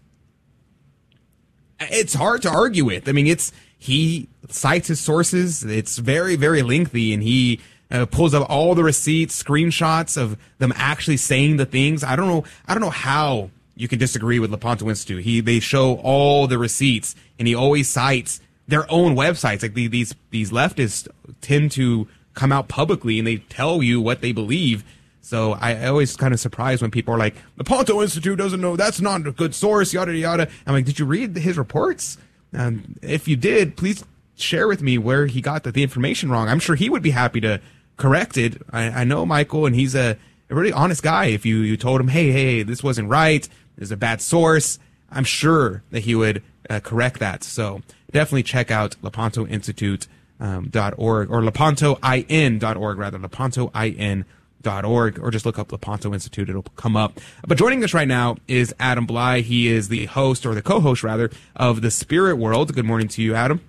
it's hard to argue with. I mean, it's he cites his sources. It's very, very lengthy, and he uh, pulls up all the receipts, screenshots of them actually saying the things. I don't know. I don't know how you can disagree with Lepanto Institute. He they show all the receipts, and he always cites their own websites. Like the, these these leftists tend to come out publicly and they tell you what they believe. So I, I always kind of surprised when people are like, Lepanto Institute doesn't know that's not a good source, yada yada. I'm like, did you read his reports? Um, if you did, please share with me where he got the, the information wrong. I'm sure he would be happy to correct it. I, I know Michael, and he's a, a really honest guy. If you, you told him, hey, hey, this wasn't right, there's a bad source, I'm sure that he would uh, correct that. So definitely check out Lepanto Institute. Um, dot org or lepantoin.org rather lepantoin.org or just look up Lepanto Institute. It'll come up. But joining us right now is Adam Blai. He is the host or the co-host rather of the Spirit World. Good morning to you Adam.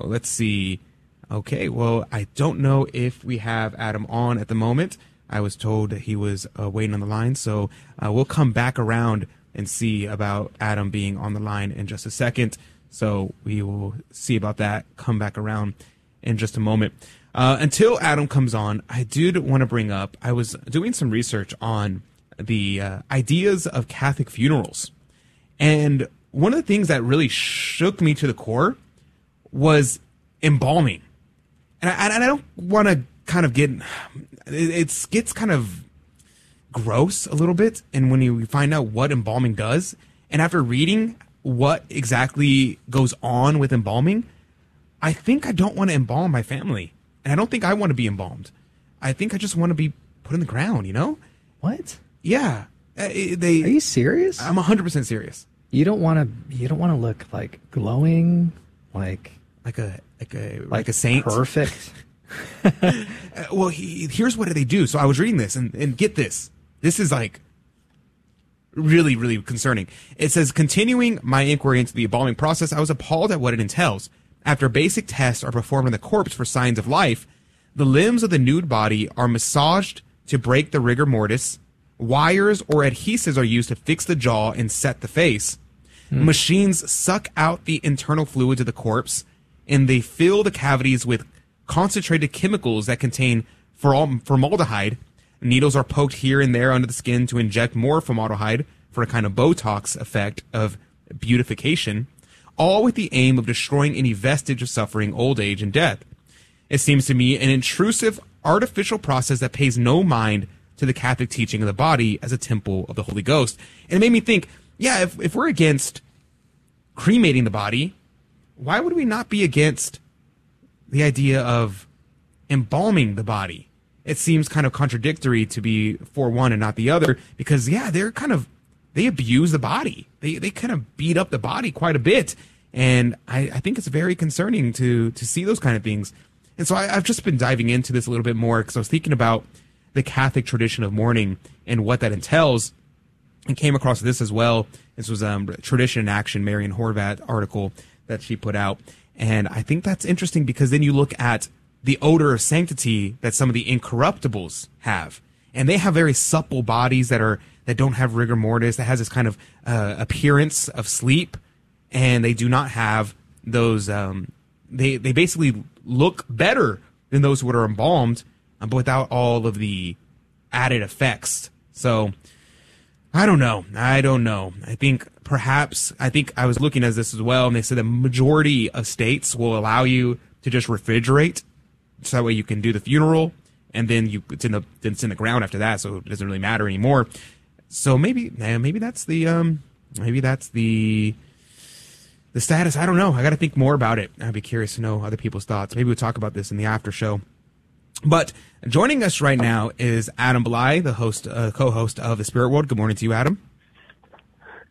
Oh, let's see. Okay well I don't know if we have Adam on at the moment. I was told that he was uh, waiting on the line so uh, we'll come back around and see about Adam being on the line in just a second. So we will see about that. Come back around in just a moment. Uh, until Adam comes on, I did want to bring up. I was doing some research on the uh, ideas of Catholic funerals, and one of the things that really shook me to the core was embalming. And I, and I don't want to kind of get it gets kind of gross a little bit and when you find out what embalming does and after reading what exactly goes on with embalming i think i don't want to embalm my family and i don't think i want to be embalmed i think i just want to be put in the ground you know What? yeah Uh, they Are you serious? i'm 100% serious You don't want to. You don't want to look like glowing, like like a like a like, a saint Perfect. Uh, well, he, here's what they do. So I was reading this, and, and get this. This is like really, really concerning. It says, continuing my inquiry into the embalming process, I was appalled at what it entails. After basic tests are performed on the corpse for signs of life, the limbs of the nude body are massaged to break the rigor mortis. Wires or adhesives are used to fix the jaw and set the face. Hmm. Machines suck out the internal fluids of the corpse, and they fill the cavities with concentrated chemicals that contain formaldehyde. Needles are poked here and there under the skin to inject more formaldehyde for a kind of Botox effect of beautification, all with the aim of destroying any vestige of suffering, old age, and death. It seems to me an intrusive, artificial process that pays no mind to the Catholic teaching of the body as a temple of the Holy Ghost. And it made me think, yeah, if, if we're against cremating the body, why would we not be against the idea of embalming the body? It seems kind of contradictory to be for one and not the other because, yeah, they're kind of, they abuse the body. They, they kind of beat up the body quite a bit. And I, I think it's very concerning to, to see those kind of things. And so I, I've just been diving into this a little bit more because I was thinking about the Catholic tradition of mourning and what that entails and came across this as well. This was um, Tradition in Action, Marian Horvat article that she put out. And I think that's interesting because then you look at the odor of sanctity that some of the incorruptibles have. And they have very supple bodies that are that don't have rigor mortis, that has this kind of uh, appearance of sleep, and they do not have those. Um, they they basically look better than those who are embalmed, uh, but without all of the added effects. So I don't know. I don't know. I think perhaps I think I was looking at this as well, and they said the majority of states will allow you to just refrigerate, so that way you can do the funeral, and then you it's in the it's in the ground after that, so it doesn't really matter anymore. So maybe eh, maybe that's the um maybe that's the the status, I don't know. I got to think more about it. I'd be curious to know other people's thoughts. Maybe we'll talk about this in the after show. But joining us right now is Adam Blai, the host, uh, co-host of the Spirit World. Good morning to you, Adam.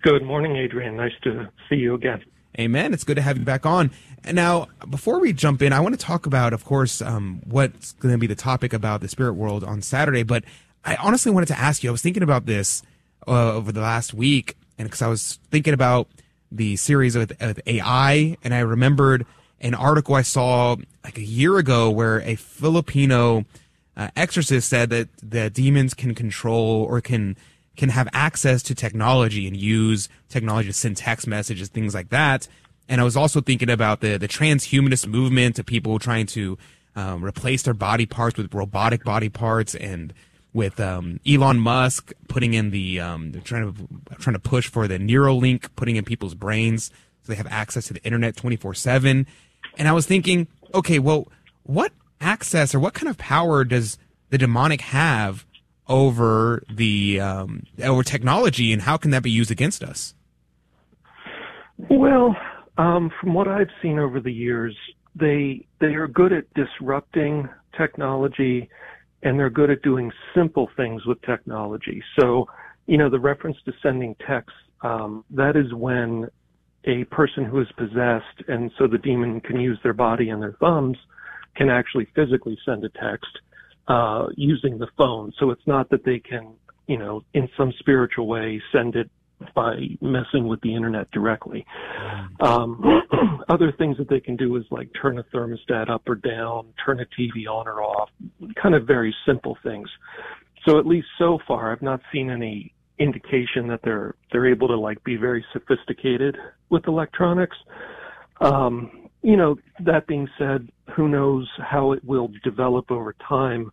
Good morning, Adrian. Nice to see you again. Amen. It's good to have you back on. And now, before we jump in, I want to talk about, of course, um, what's going to be the topic about the Spirit World on Saturday. But I honestly wanted to ask you. I was thinking about this uh, over the last week, and because I was thinking about the series with, with AI, and I remembered an article I saw like a year ago where a Filipino uh, exorcist said that the demons can control or can can have access to technology and use technology to send text messages, things like that. And I was also thinking about the the transhumanist movement of people trying to um, replace their body parts with robotic body parts and with um, Elon Musk putting in the um, trying to trying to push for the Neuralink, putting in people's brains so they have access to the internet twenty four seven. And I was thinking, okay, well, what access or what kind of power does the demonic have over the um, over technology, and how can that be used against us? Well, um, from what I've seen over the years, they they are good at disrupting technology and they're good at doing simple things with technology. So, you know, the reference to sending texts, um, that is when a person who is possessed and so the demon can use their body and their thumbs can actually physically send a text uh, using the phone. So it's not that they can, you know, in some spiritual way send it by messing with the internet directly. Um, other things that they can do is like turn a thermostat up or down, turn a TV on or off, kind of very simple things. So at least so far, I've not seen any indication that they're they're able to like be very sophisticated with electronics. Um, you know, that being said, who knows how it will develop over time.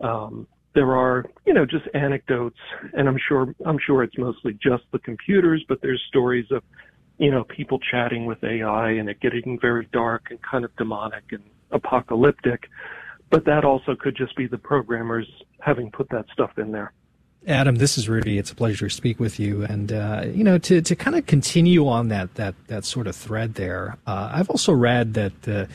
Um, there are, you know, just anecdotes, and I'm sure I'm sure it's mostly just the computers, but there's stories of, you know, people chatting with AI and it getting very dark and kind of demonic and apocalyptic. But that also could just be the programmers having put that stuff in there. Adam, this is Rudy. It's a pleasure to speak with you, and uh, you know, to, to kind of continue on that that that sort of thread there. Uh, I've also read that uh,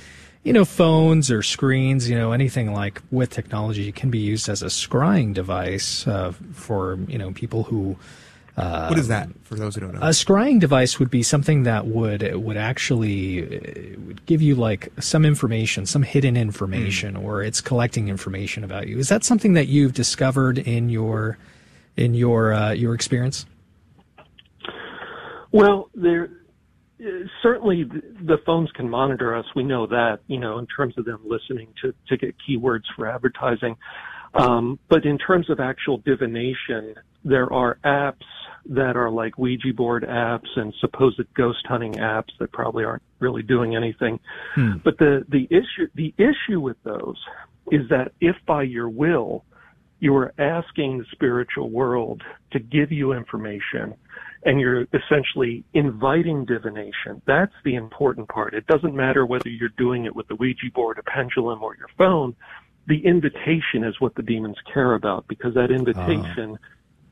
you know, phones or screens, you know, anything like with technology can be used as a scrying device uh, for, you know, people who. Uh, what is that for those who don't know? A scrying device would be something that would would actually would give you like some information, some hidden information, mm. or it's collecting information about you. Is that something that you've discovered in your in your uh, your experience? Well, there certainly the phones can monitor us. We know that, you know, in terms of them listening to, to get keywords for advertising. Um, but in terms of actual divination, there are apps that are like Ouija board apps and supposed ghost hunting apps that probably aren't really doing anything. Hmm. But the, the issue, the issue with those is that if by your will, you are asking the spiritual world to give you information and you're essentially inviting divination. That's the important part. It doesn't matter whether you're doing it with the Ouija board, a pendulum, or your phone. The invitation is what the demons care about because that invitation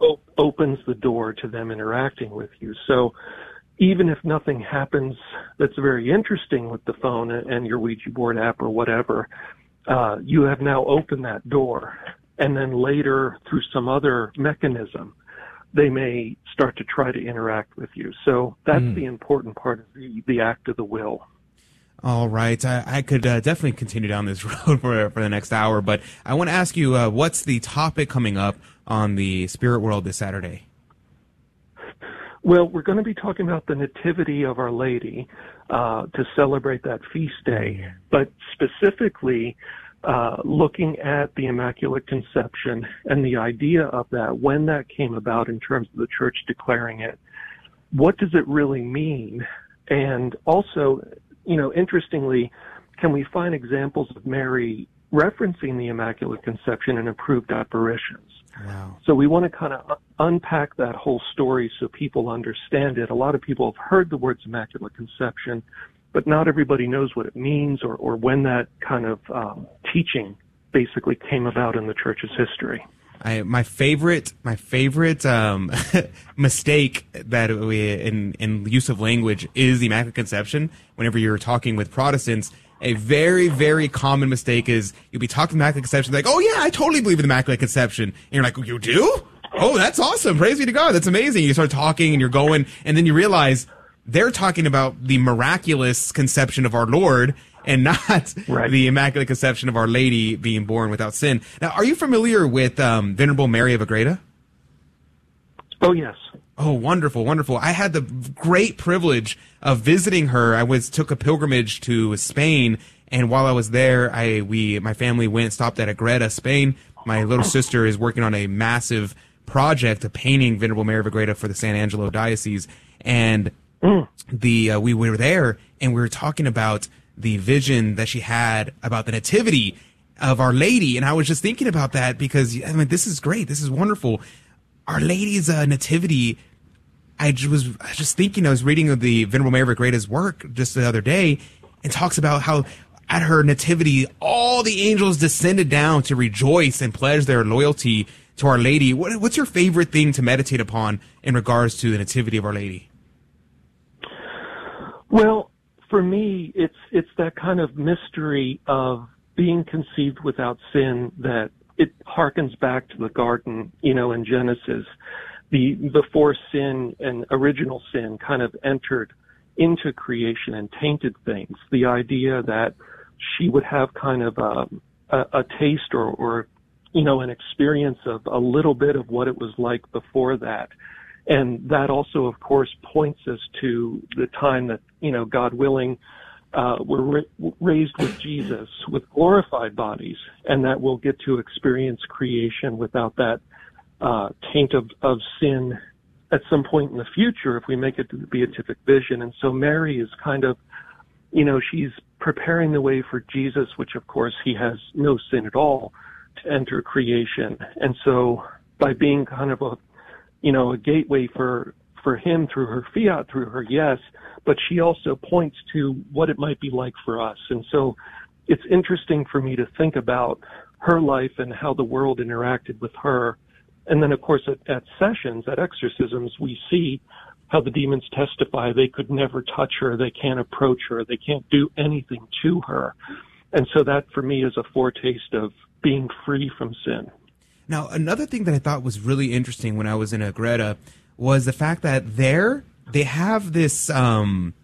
oh. opens the door to them interacting with you. So even if nothing happens that's very interesting with the phone and your Ouija board app or whatever, uh, you have now opened that door. And then later, through some other mechanism, they may start to try to interact with you. So that's mm. the important part of the, the act of the will. All right. I, I could uh, definitely continue down this road for, for the next hour, but I want to ask you uh, what's the topic coming up on the Spirit World this Saturday? Well, we're going to be talking about the Nativity of Our Lady uh, to celebrate that feast day, but specifically, uh, looking at the Immaculate Conception and the idea of that, when that came about in terms of the church declaring it, what does it really mean? And also, you know, interestingly, can we find examples of Mary referencing the Immaculate Conception in approved apparitions? Wow. So we want to kind of unpack that whole story so people understand it. A lot of people have heard the words Immaculate Conception, but not everybody knows what it means or, or when that kind of um, teaching basically came about in the church's history. I, my favorite, my favorite um, mistake that we in in use of language is the Immaculate Conception. Whenever you're talking with Protestants, a very very common mistake is you'll be talking Immaculate Conception, like, oh yeah, I totally believe in the Immaculate Conception, and you're like, you do? Oh, that's awesome! Praise be to God, that's amazing. You start talking and you're going, and then you realize they're talking about the miraculous conception of our Lord and not right. the Immaculate Conception of Our Lady being born without sin. Now, are you familiar with um, Venerable Mary of Agreda? Oh, yes. Oh, wonderful, wonderful. I had the great privilege of visiting her. I was took a pilgrimage to Spain, and while I was there, I we my family went and stopped at Agreda, Spain. My little sister is working on a massive project of painting Venerable Mary of Agreda for the San Angelo Diocese, and mm. the uh, we were there and we were talking about the vision that she had about the nativity of Our Lady. And I was just thinking about that because I mean, this is great. This is wonderful. Our Lady's uh, nativity. I was, I was just thinking, I was reading the Venerable Mary of Agreda's work just the other day and talks about how at her nativity, all the angels descended down to rejoice and pledge their loyalty to Our Lady. What, what's your favorite thing to meditate upon in regards to the nativity of Our Lady? Well, for me, it's it's that kind of mystery of being conceived without sin that it harkens back to the garden, you know, in Genesis, the before sin and original sin kind of entered into creation and tainted things. The idea that she would have kind of a, a, a taste or, or, you know, an experience of a little bit of what it was like before that. And that also, of course, points us to the time that, you know, God willing, uh, we're ra- raised with Jesus with glorified bodies and that we'll get to experience creation without that, uh, taint of, of sin at some point in the future if we make it to the beatific vision. And so Mary is kind of, you know, she's preparing the way for Jesus, which of course he has no sin at all to enter creation. And so by being kind of a you know, a gateway for, for him through her fiat, through her yes, but she also points to what it might be like for us. And so it's interesting for me to think about her life and how the world interacted with her. And then, of course, at, at sessions, at exorcisms, we see how the demons testify they could never touch her, they can't approach her, they can't do anything to her. And so that for me is a foretaste of being free from sin. Now, another thing that I thought was really interesting when I was in Agreda was the fact that there they have this um,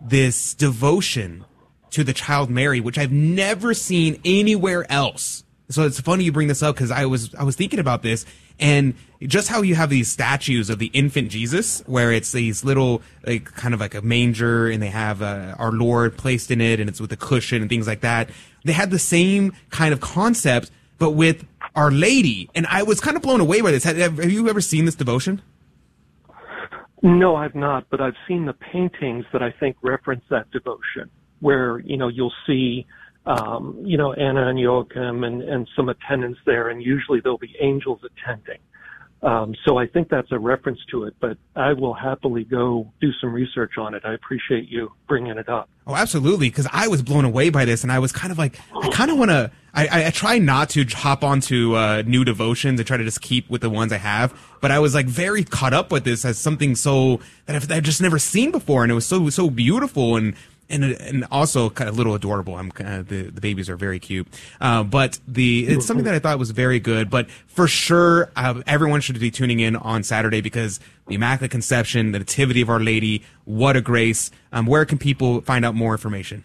this devotion to the child Mary, which I've never seen anywhere else. So it's funny you bring this up because I was I was thinking about this and just how you have these statues of the infant Jesus, where it's these little like kind of like a manger, and they have uh, our Lord placed in it, and it's with a cushion and things like that. They had the same kind of concept, but with our Lady, and I was kind of blown away by this. Have, have you ever seen this devotion? No, I've not, but I've seen the paintings that I think reference that devotion, where you know you'll see, um, you know, Anna and Joachim and, and some attendants there, and usually there'll be angels attending. Um, so I think that's a reference to it, but I will happily go do some research on it. I appreciate you bringing it up. Oh, absolutely, because I was blown away by this, and I was kind of like, I kind of want to. I, I, try not to hop onto uh, new devotions and try to just keep with the ones I have, but I was like very caught up with this as something so that I've, I've just never seen before, and it was so so beautiful and and and also kind of little adorable. I'm kind of, the the babies are very cute, uh, but the it's something that I thought was very good. But for sure, uh, everyone should be tuning in on Saturday because the Immaculate Conception, the Nativity of Our Lady, what a grace. Um, where can people find out more information?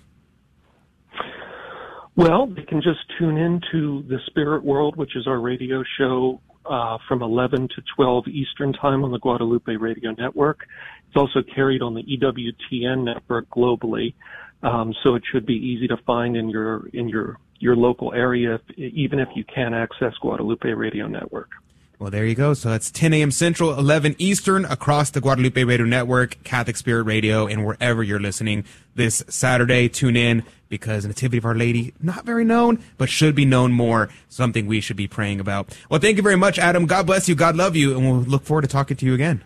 Well, they can just tune in to the Spirit World, which is our radio show uh, from 11 to 12 Eastern Time on the Guadalupe Radio Network. It's also carried on the EWTN network globally, um, so it should be easy to find in your in your your local area, if, even if you can't access Guadalupe Radio Network. Well, there you go. So that's 10 a.m. Central, 11 Eastern across the Guadalupe Radio Network, Catholic Spirit Radio, and wherever you're listening this Saturday. Tune in because Nativity of Our Lady, not very known, but should be known more. Something we should be praying about. Well, thank you very much, Adam. God bless you. God love you. And we'll look forward to talking to you again.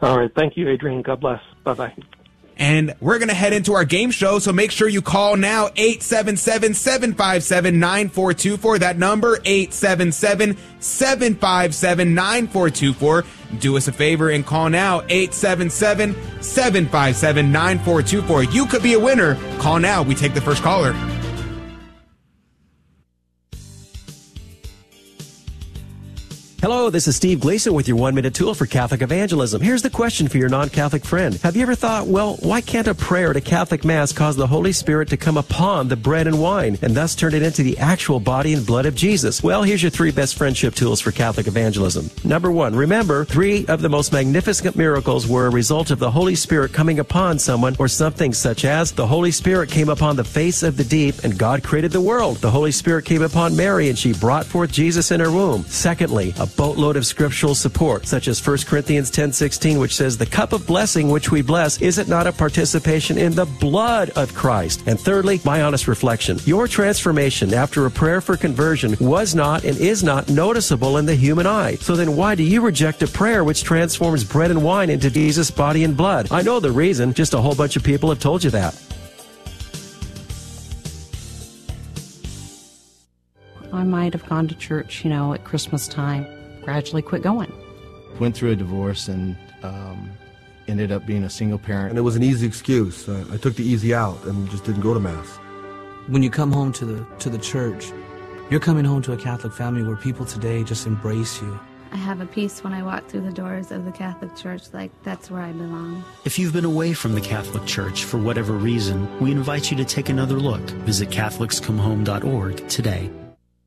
All right. Thank you, Adrian. God bless. Bye bye. And we're going to head into our game show. So make sure you call now 877-757-9424. That number 877-757-9424. Do us a favor and call now 877-757-9424. You could be a winner. Call now. We take the first caller. Hello, this is Steve Gleason with your one minute tool for Catholic evangelism. Here's the question for your non Catholic friend. Have you ever thought, well, why can't a prayer at a Catholic Mass cause the Holy Spirit to come upon the bread and wine and thus turn it into the actual body and blood of Jesus? Well, here's your three best friendship tools for Catholic evangelism. Number one, remember, three of the most magnificent miracles were a result of the Holy Spirit coming upon someone or something, such as the Holy Spirit came upon the face of the deep and God created the world. The Holy Spirit came upon Mary and she brought forth Jesus in her womb. Secondly, a boatload of scriptural support, such as 1 Corinthians 10:16, which says, "The cup of blessing which we bless, is it not a participation in the blood of Christ?" And thirdly, my honest reflection: your transformation after a prayer for conversion was not and is not noticeable in the human eye. So then, why do you reject a prayer which transforms bread and wine into Jesus' body and blood? I know the reason. Just a whole bunch of people have told you that. I might have gone to church, you know, at Christmas time, gradually quit going. Went through a divorce and um, ended up being a single parent. And it was an easy excuse. I, I took the easy out and just didn't go to Mass. When you come home to the, to the church, you're coming home to a Catholic family where people today just embrace you. I have a peace when I walk through the doors of the Catholic Church, like that's where I belong. If you've been away from the Catholic Church for whatever reason, we invite you to take another look. Visit CatholicsComeHome.org today.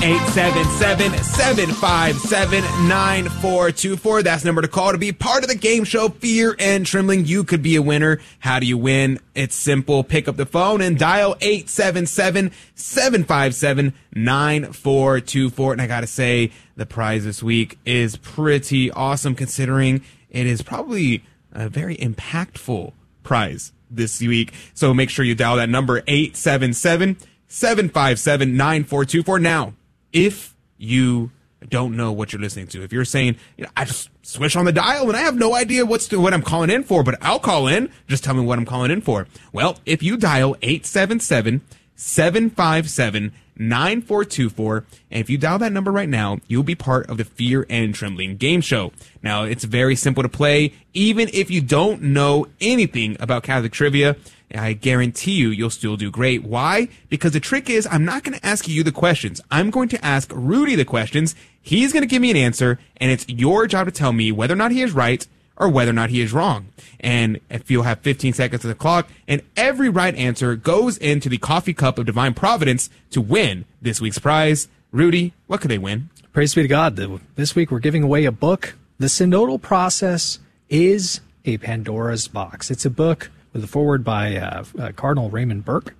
877-757-9424. That's number to call to be part of the game show Fear and Trembling. You could be a winner. How do you win? It's simple. Pick up the phone and dial 877-757-9424. And I gotta say, the prize this week is pretty awesome considering it is probably a very impactful prize this week. So make sure you dial that number 877 757 9424 now if you don't know what you're listening to, if you're saying, you know, I just switch on the dial and I have no idea what's the, what I'm calling in for, but I'll call in. Just tell me what I'm calling in for. Well, if you dial 877 757 9424, and if you dial that number right now, you'll be part of the Fear and Trembling game show. Now, it's very simple to play, even if you don't know anything about Catholic trivia. I guarantee you, you'll still do great. Why? Because the trick is, I'm not going to ask you the questions. I'm going to ask Rudy the questions. He's going to give me an answer, and it's your job to tell me whether or not he is right or whether or not he is wrong. And if you'll have 15 seconds on the clock, and every right answer goes into the coffee cup of divine providence to win this week's prize. Rudy, what could they win? Praise be to God. This week we're giving away a book. The Synodal Process is a Pandora's Box. It's a book with a foreword by uh, uh, Cardinal Raymond Burke.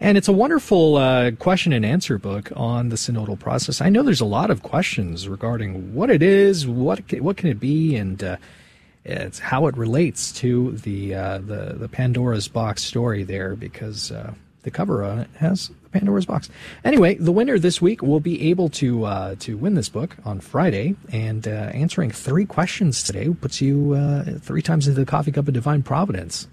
And it's a wonderful uh, question and answer book on the synodal process. I know there's a lot of questions regarding what it is, what what can it be, and uh, it's how it relates to the uh, the the Pandora's box story there, because uh, the cover on it has Pandora's box. Anyway, the winner this week will be able to uh, to win this book on Friday, and uh, answering three questions today puts you uh, three times into the coffee cup of divine providence.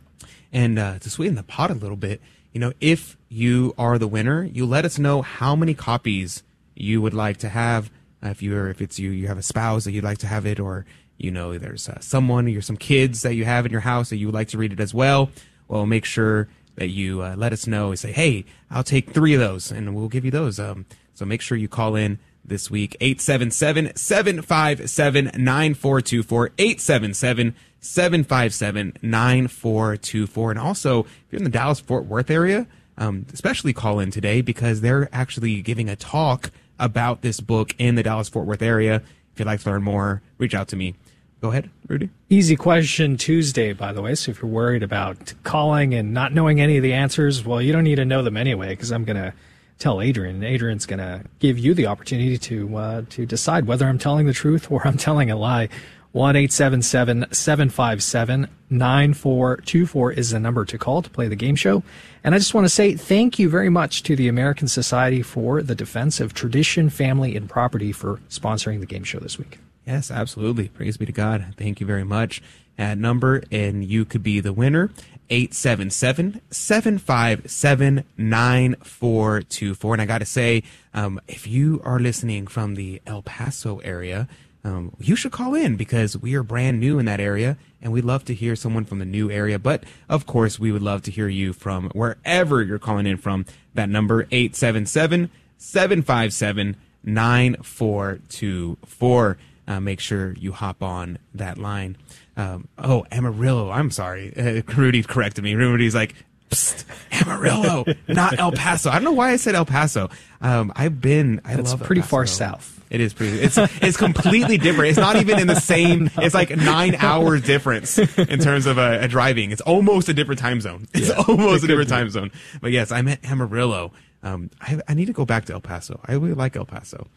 And uh, to sweeten the pot a little bit, you know, if you are the winner, you let us know how many copies you would like to have. Uh, if you're, if it's you, you have a spouse that you'd like to have it, or you know, there's uh, someone or some kids that you have in your house that you would like to read it as well. Well, make sure that you uh, let us know and say, hey, I'll take three of those, and we'll give you those. Um, so make sure you call in this week 877-757-9424 877 757 9424. And also, if you're in the Dallas Fort Worth area, um, especially call in today because they're actually giving a talk about this book in the Dallas Fort Worth area. If you'd like to learn more, reach out to me. Go ahead, Rudy. Easy question Tuesday, by the way. So if you're worried about calling and not knowing any of the answers, well, you don't need to know them anyway because I'm going to tell Adrian. Adrian's going to give you the opportunity to uh, to decide whether I'm telling the truth or I'm telling a lie. One eight seven seven seven five seven nine four two four is the number to call to play the game show. And I just want to say thank you very much to the American Society for the Defense of Tradition, Family, and Property for sponsoring the game show this week. Yes, absolutely. Praise be to God. Thank you very much. At number, and you could be the winner. 877-757-9424. And I got to say, um, if you are listening from the El Paso area, um, you should call in because we are brand new in that area and we'd love to hear someone from the new area. But of course, we would love to hear you from wherever you're calling in from. That number, 877 757 9424. Uh, make sure you hop on that line. Um, oh, Amarillo. I'm sorry. Uh, Rudy corrected me. Rudy's like, Psst, Amarillo, not El Paso. I don't know why I said El Paso. Um, I've been. I It's love pretty far south. It is pretty. It's it's completely different. It's not even in the same. It's like nine hours difference in terms of a, uh, driving. It's almost a different time zone. It's Yeah, almost it a different be. time zone. But yes, I'm at Amarillo. Um, I, I need to go back to El Paso. I really like El Paso.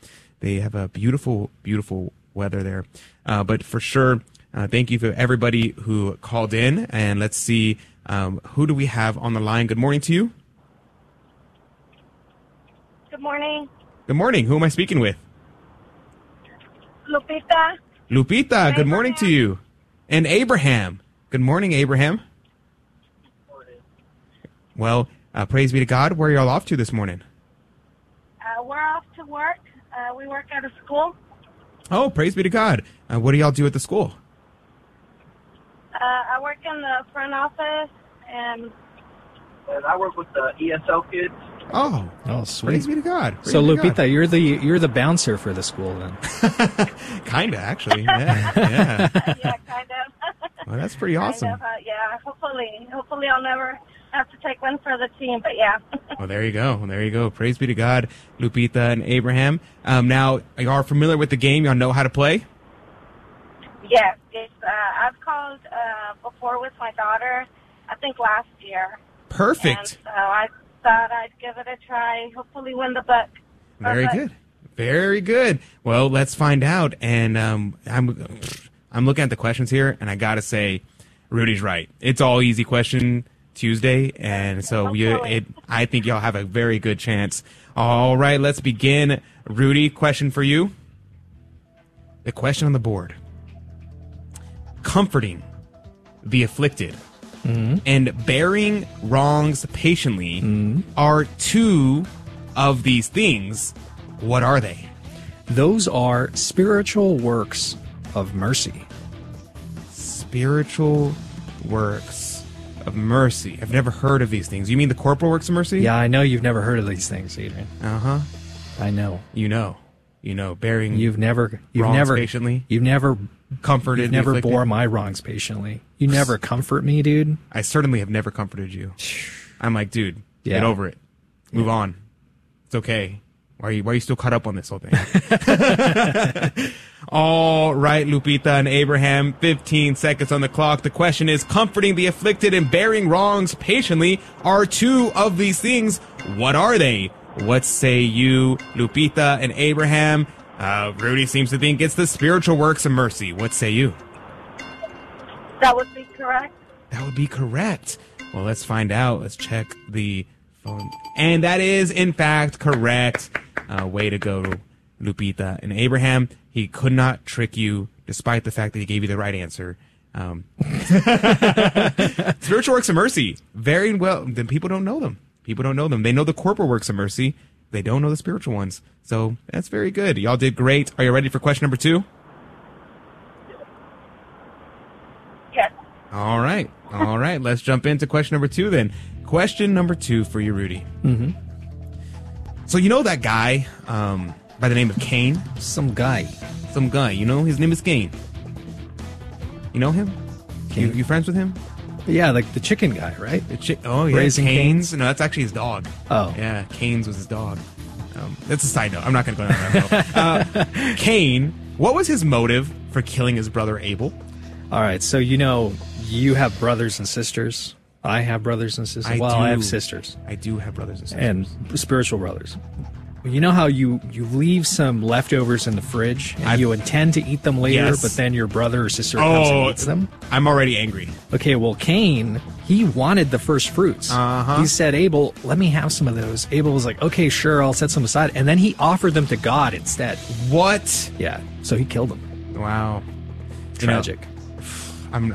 They have a beautiful, beautiful weather there. Uh, but for sure, uh, thank you for everybody who called in. And let's see, um, who do we have on the line? Good morning to you. Good morning, Good morning. Who am I speaking with? Lupita. Lupita, good morning to you. And Abraham. Good morning, Abraham. Well, uh, praise be to God. Where are y'all off to this morning? Uh, we're off to work. Uh, we work at a school. Oh, praise be to God. Uh, what do y'all do at the school? Uh, I work in the front office, and And I work with the ESL kids. Oh, oh, sweet. Praise be to God. Praise So to Lupita, God. you're the you're the bouncer for the school then. Kinda, actually. Yeah, yeah. yeah, kind of. Well, that's pretty awesome. Kind of, uh, yeah, hopefully, hopefully I'll never have to take one for the team. But yeah, Well, there you go. There you go. Praise be to God, Lupita and Abraham. Um, now, you are familiar with the game. Y'all know how to play? yes, it's, uh, I've called uh, before with my daughter. I think last year. Perfect. And so I thought I'd give it a try. Hopefully, win the book. Very But- good. Very good. Well, let's find out. And um, I'm I'm looking at the questions here, and I gotta say, Rudy's right. It's all easy question Tuesday, and so you, it, I think y'all have a very good chance. All right, let's begin. Rudy, question for you. The question on the board: comforting the afflicted and bearing wrongs patiently are two of these things. What are they? Those are spiritual works of mercy. Spiritual works of mercy. I've never heard of these things. You mean the corporal works of mercy? Yeah, I know you've never heard of these things, Adrian. Uh huh. I know. You know. You know. Bearing. You've never you've never patiently. You've never comforted. You've never afflicted. bore my wrongs patiently. You never comfort me, dude. I certainly have never comforted you. I'm like, dude, get over it. Move on. It's okay. Why are you why are you still caught up on this whole thing? All right, Lupita and Abraham, 15 seconds on the clock. The question is comforting the afflicted and bearing wrongs patiently are two of these things. What are they? What say you, Lupita and Abraham? Uh, Rudy seems to think it's the spiritual works of mercy. What say you? That would be correct. That would be correct. Well, let's find out. Let's check the phone. And that is, in fact, correct. Uh, way to go, Lupita. And Abraham, he could not trick you, despite the fact that he gave you the right answer. Um, spiritual works of mercy. Very well. Then people don't know them. People don't know them. They know the corporal works of mercy. They don't know the spiritual ones. So that's very good. Y'all did great. Are you ready for question number two? All right. All right. Let's jump into question number two then. Question number two for you, Rudy. Mm-hmm. So you know that guy um, by the name of Kane? Some guy. Some guy. You know his name is Kane. You know him? You, you friends with him? Yeah, like the chicken guy, right? The chi- oh yeah, Raising Canes. No, that's actually his dog. Oh. yeah, Canes was his dog. Um, that's a side note. I'm not going to go down that road. uh, Cain. What was his motive for killing his brother Abel? All right, so you know you have brothers and sisters. I have brothers and sisters. I well, I have sisters I do have brothers and sisters. and spiritual brothers. You know how you you leave some leftovers in the fridge and you intend to eat them later, Yes. but then your brother or sister comes Oh, and eats them. I'm already angry. Okay, well, Cain, he wanted the first fruits. Uh-huh. He said, Abel, let me have some of those. Abel was like, okay, sure, I'll set some aside. And then he offered them to God instead. What? Yeah, so he killed them. Wow. You know, Tragic. I'm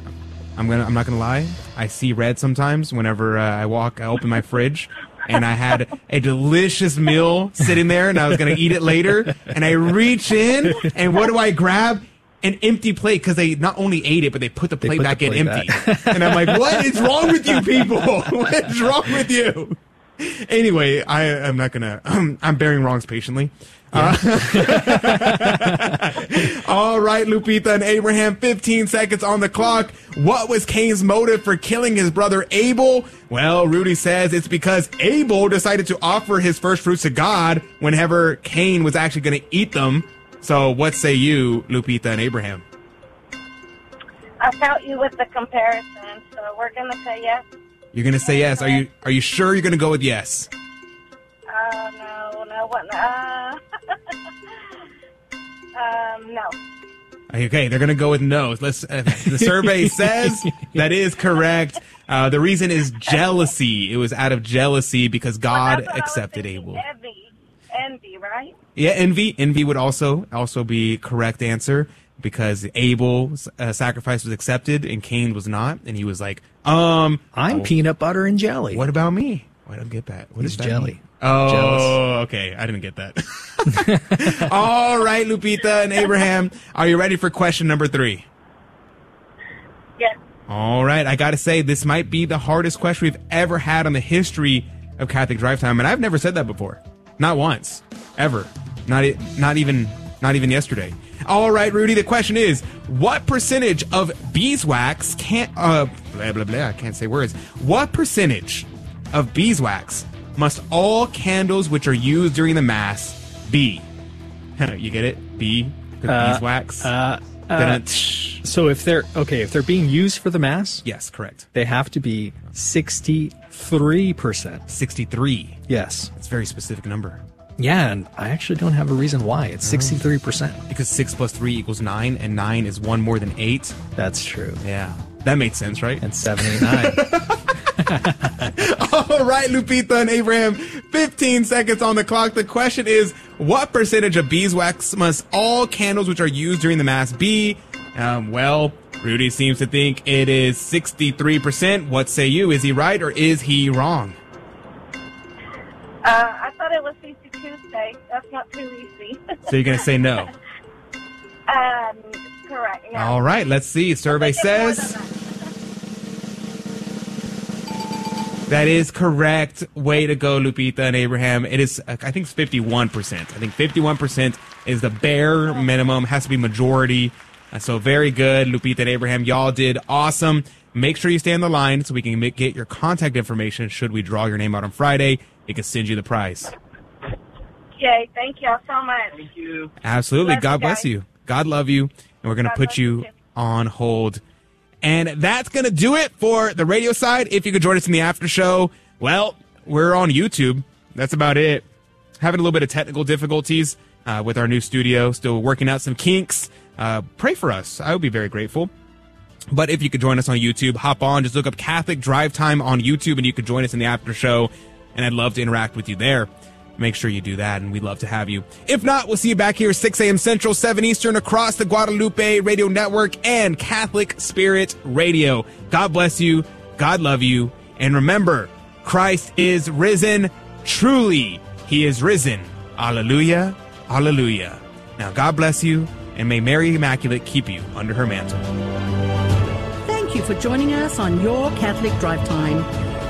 I'm gonna I'm not gonna lie. I see red sometimes whenever uh, I walk. I open my fridge. And I had a delicious meal sitting there, and I was gonna eat it later. And I reach in, and what do I grab? An empty plate because they not only ate it, but they put the plate put the back in empty. back. and I'm like, "What is wrong with you people? what is wrong with you?" Anyway, I am not gonna. I'm bearing wrongs patiently. Uh, all right, Lupita and Abraham, 15 seconds on the clock. What was Cain's motive for killing his brother Abel? Well, Rudy says it's because Abel decided to offer his first fruits to God whenever Cain was actually going to eat them. So, what say you, Lupita and Abraham? I felt you with the comparison, so we're gonna say yes. You're going to say yes. Are you Are you sure you're going to go with yes? Uh, no, no, what? Uh, um, no. Okay, they're gonna go with no. Let's. Uh, the survey says that is correct. Uh, the reason is jealousy. It was out of jealousy because God accepted Abel. Envy, envy, right? Yeah, envy. Envy would also also be correct answer because Abel's uh, sacrifice was accepted and Cain was not, and he was like, "Um, I'm peanut butter and jelly. What about me? I don't get that. What He's is that jelly. mean? Oh, Jealous. okay. I didn't get that. All right, Lupita and Abraham, are you ready for question number three? Yes. All right, I got to say, this might be the hardest question we've ever had on the history of Catholic Drive Time, and I've never said that before, not once, ever, not not even not even yesterday. All right, Rudy, the question is, what percentage of beeswax can't uh blah blah blah? I can't say words. What percentage of beeswax must all candles which are used during the mass be? you get it? Be because Uh, beeswax. uh, uh, so if they're okay, if they're being used for the mass, yes, correct. They have to be sixty-three percent. Sixty-three. Yes, it's a very specific number. Yeah, and I actually don't have a reason why. It's sixty-three percent because six plus three equals nine, and nine is one more than eight. That's true. Yeah, that made sense, right? And seven, eight, nine. All right, Lupita and Abraham, 15 seconds on the clock. The question is, what percentage of beeswax must all candles which are used during the mass be? Um, well, Rudy seems to think it is 63%. What say you? Is he right or is he wrong? Uh, I thought it was 52 Tuesday. That's not too easy. So you're going to say no. um, correct. No. All right, let's see. Survey says that is correct. Way to go, Lupita and Abraham. It is, uh, I think, it's 51%. I think 51% is the bare minimum. Has to be majority. Uh, so very good, Lupita and Abraham. Y'all did awesome. Make sure you stay on the line so we can make, get your contact information. Should we draw your name out on Friday, it can send you the prize. Okay, thank y'all so much. Thank you. Absolutely. Love you God bless you. God love you. And we're going to put you on hold. And that's going to do it for the radio side. If you could join us in the after show, well, we're on YouTube. That's about it. Having a little bit of technical difficulties uh, with our new studio, still working out some kinks. Uh, pray for us. I would be very grateful. But if you could join us on YouTube, hop on, just look up Catholic Drive Time on YouTube and you could join us in the after show. And I'd love to interact with you there. Make sure you do that and we'd love to have you. If not, we'll see you back here 6 a.m. Central, 7 Eastern across the Guadalupe Radio Network and Catholic Spirit Radio. God bless you. God love you. And remember, Christ is risen. Truly, he is risen. Alleluia. Alleluia. Now, God bless you and may Mary Immaculate keep you under her mantle. Thank you for joining us on Your Catholic Drive Time,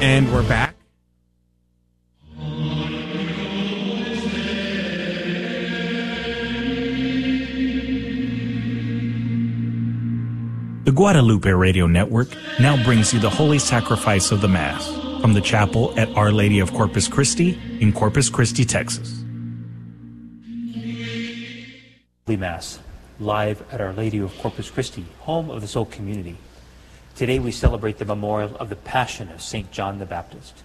And we're back. The Guadalupe Radio Network now brings you the Holy Sacrifice of the Mass from the chapel at Our Lady of Corpus Christi in Corpus Christi, Texas. Holy Mass, live at Our Lady of Corpus Christi, home of the Soul Community. Today we celebrate the memorial of the Passion of St. John the Baptist.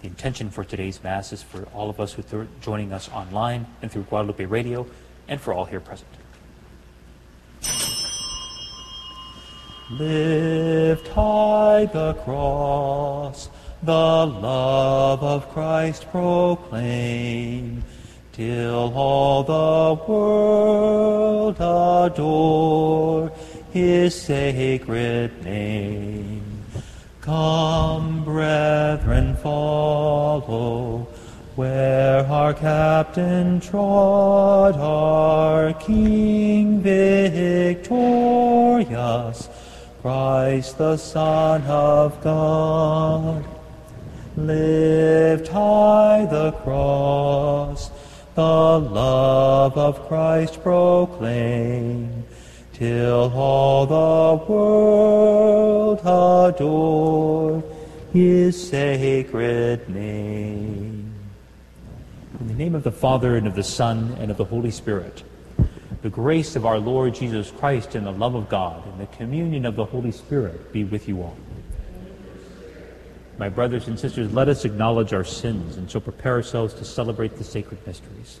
The intention for today's Mass is for all of us who are joining us online and through Guadalupe Radio, and for all here present. Lift high the cross, the love of Christ proclaim, till all the world adore his sacred name. Come, brethren, follow where our captain trod, our King victorious, Christ the Son of God. Lift high the cross, the love of Christ proclaim, till all the world adore his sacred name. In the name of the Father, and of the Son, and of the Holy Spirit, the grace of our Lord Jesus Christ, and the love of God, and the communion of the Holy Spirit be with you all. My brothers and sisters, let us acknowledge our sins and so prepare ourselves to celebrate the sacred mysteries.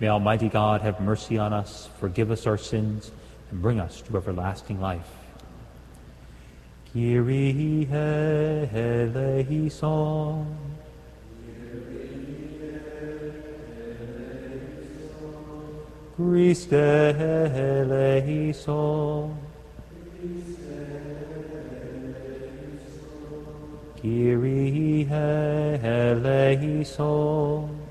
May Almighty God have mercy on us, forgive us our sins, and bring us to everlasting life. Kyrie eleison. Christe eleison. Kyrie eleison.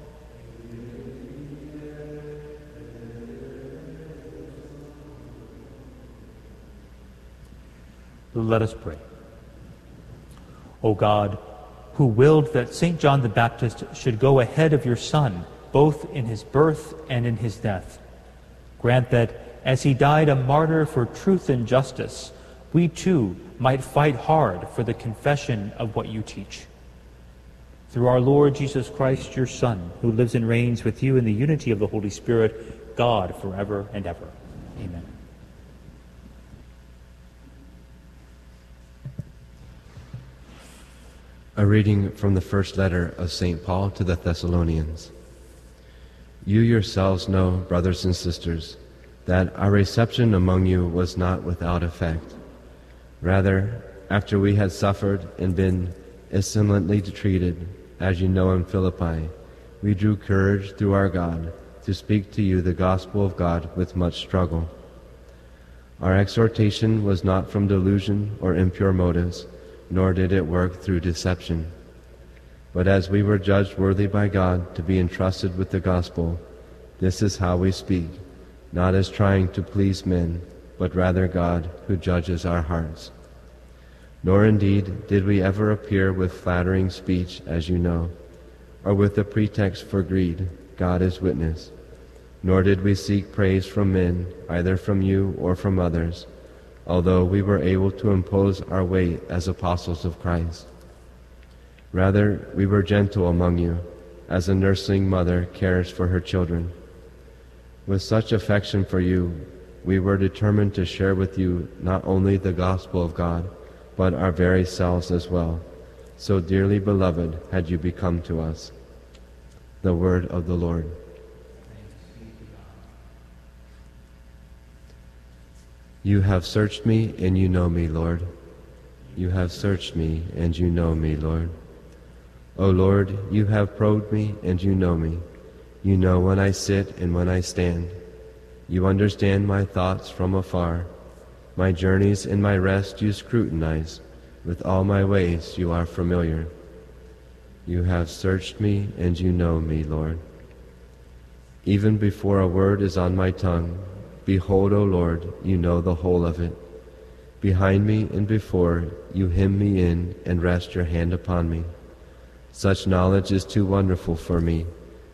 Let us pray. O God, who willed that St. John the Baptist should go ahead of your Son, both in his birth and in his death, grant that, as he died a martyr for truth and justice, we too might fight hard for the confession of what you teach. Through our Lord Jesus Christ, your Son, who lives and reigns with you in the unity of the Holy Spirit, God forever and ever. Amen. A reading from the first letter of St. Paul to the Thessalonians. You yourselves know, brothers and sisters, that our reception among you was not without effect. Rather, after we had suffered and been excellently treated, as you know in Philippi, we drew courage through our God to speak to you the gospel of God with much struggle. Our exhortation was not from delusion or impure motives nor did it work through deception. But as we were judged worthy by God to be entrusted with the gospel, this is how we speak, not as trying to please men, but rather God who judges our hearts. Nor indeed did we ever appear with flattering speech, as you know, or with a pretext for greed, God is witness. Nor did we seek praise from men, either from you or from others although we were able to impose our weight as apostles of Christ. Rather, we were gentle among you, as a nursing mother cares for her children. With such affection for you, we were determined to share with you not only the gospel of God, but our very selves as well. So dearly beloved had you become to us. The word of the Lord. You have searched me, and you know me, Lord. You have searched me, and you know me, Lord. O Lord, you have probed me, and you know me. You know when I sit and when I stand. You understand my thoughts from afar. My journeys and my rest you scrutinize. With all my ways you are familiar. You have searched me, and you know me, Lord. Even before a word is on my tongue, behold, O Lord, you know the whole of it. Behind me and before, you hem me in and rest your hand upon me. Such knowledge is too wonderful for me,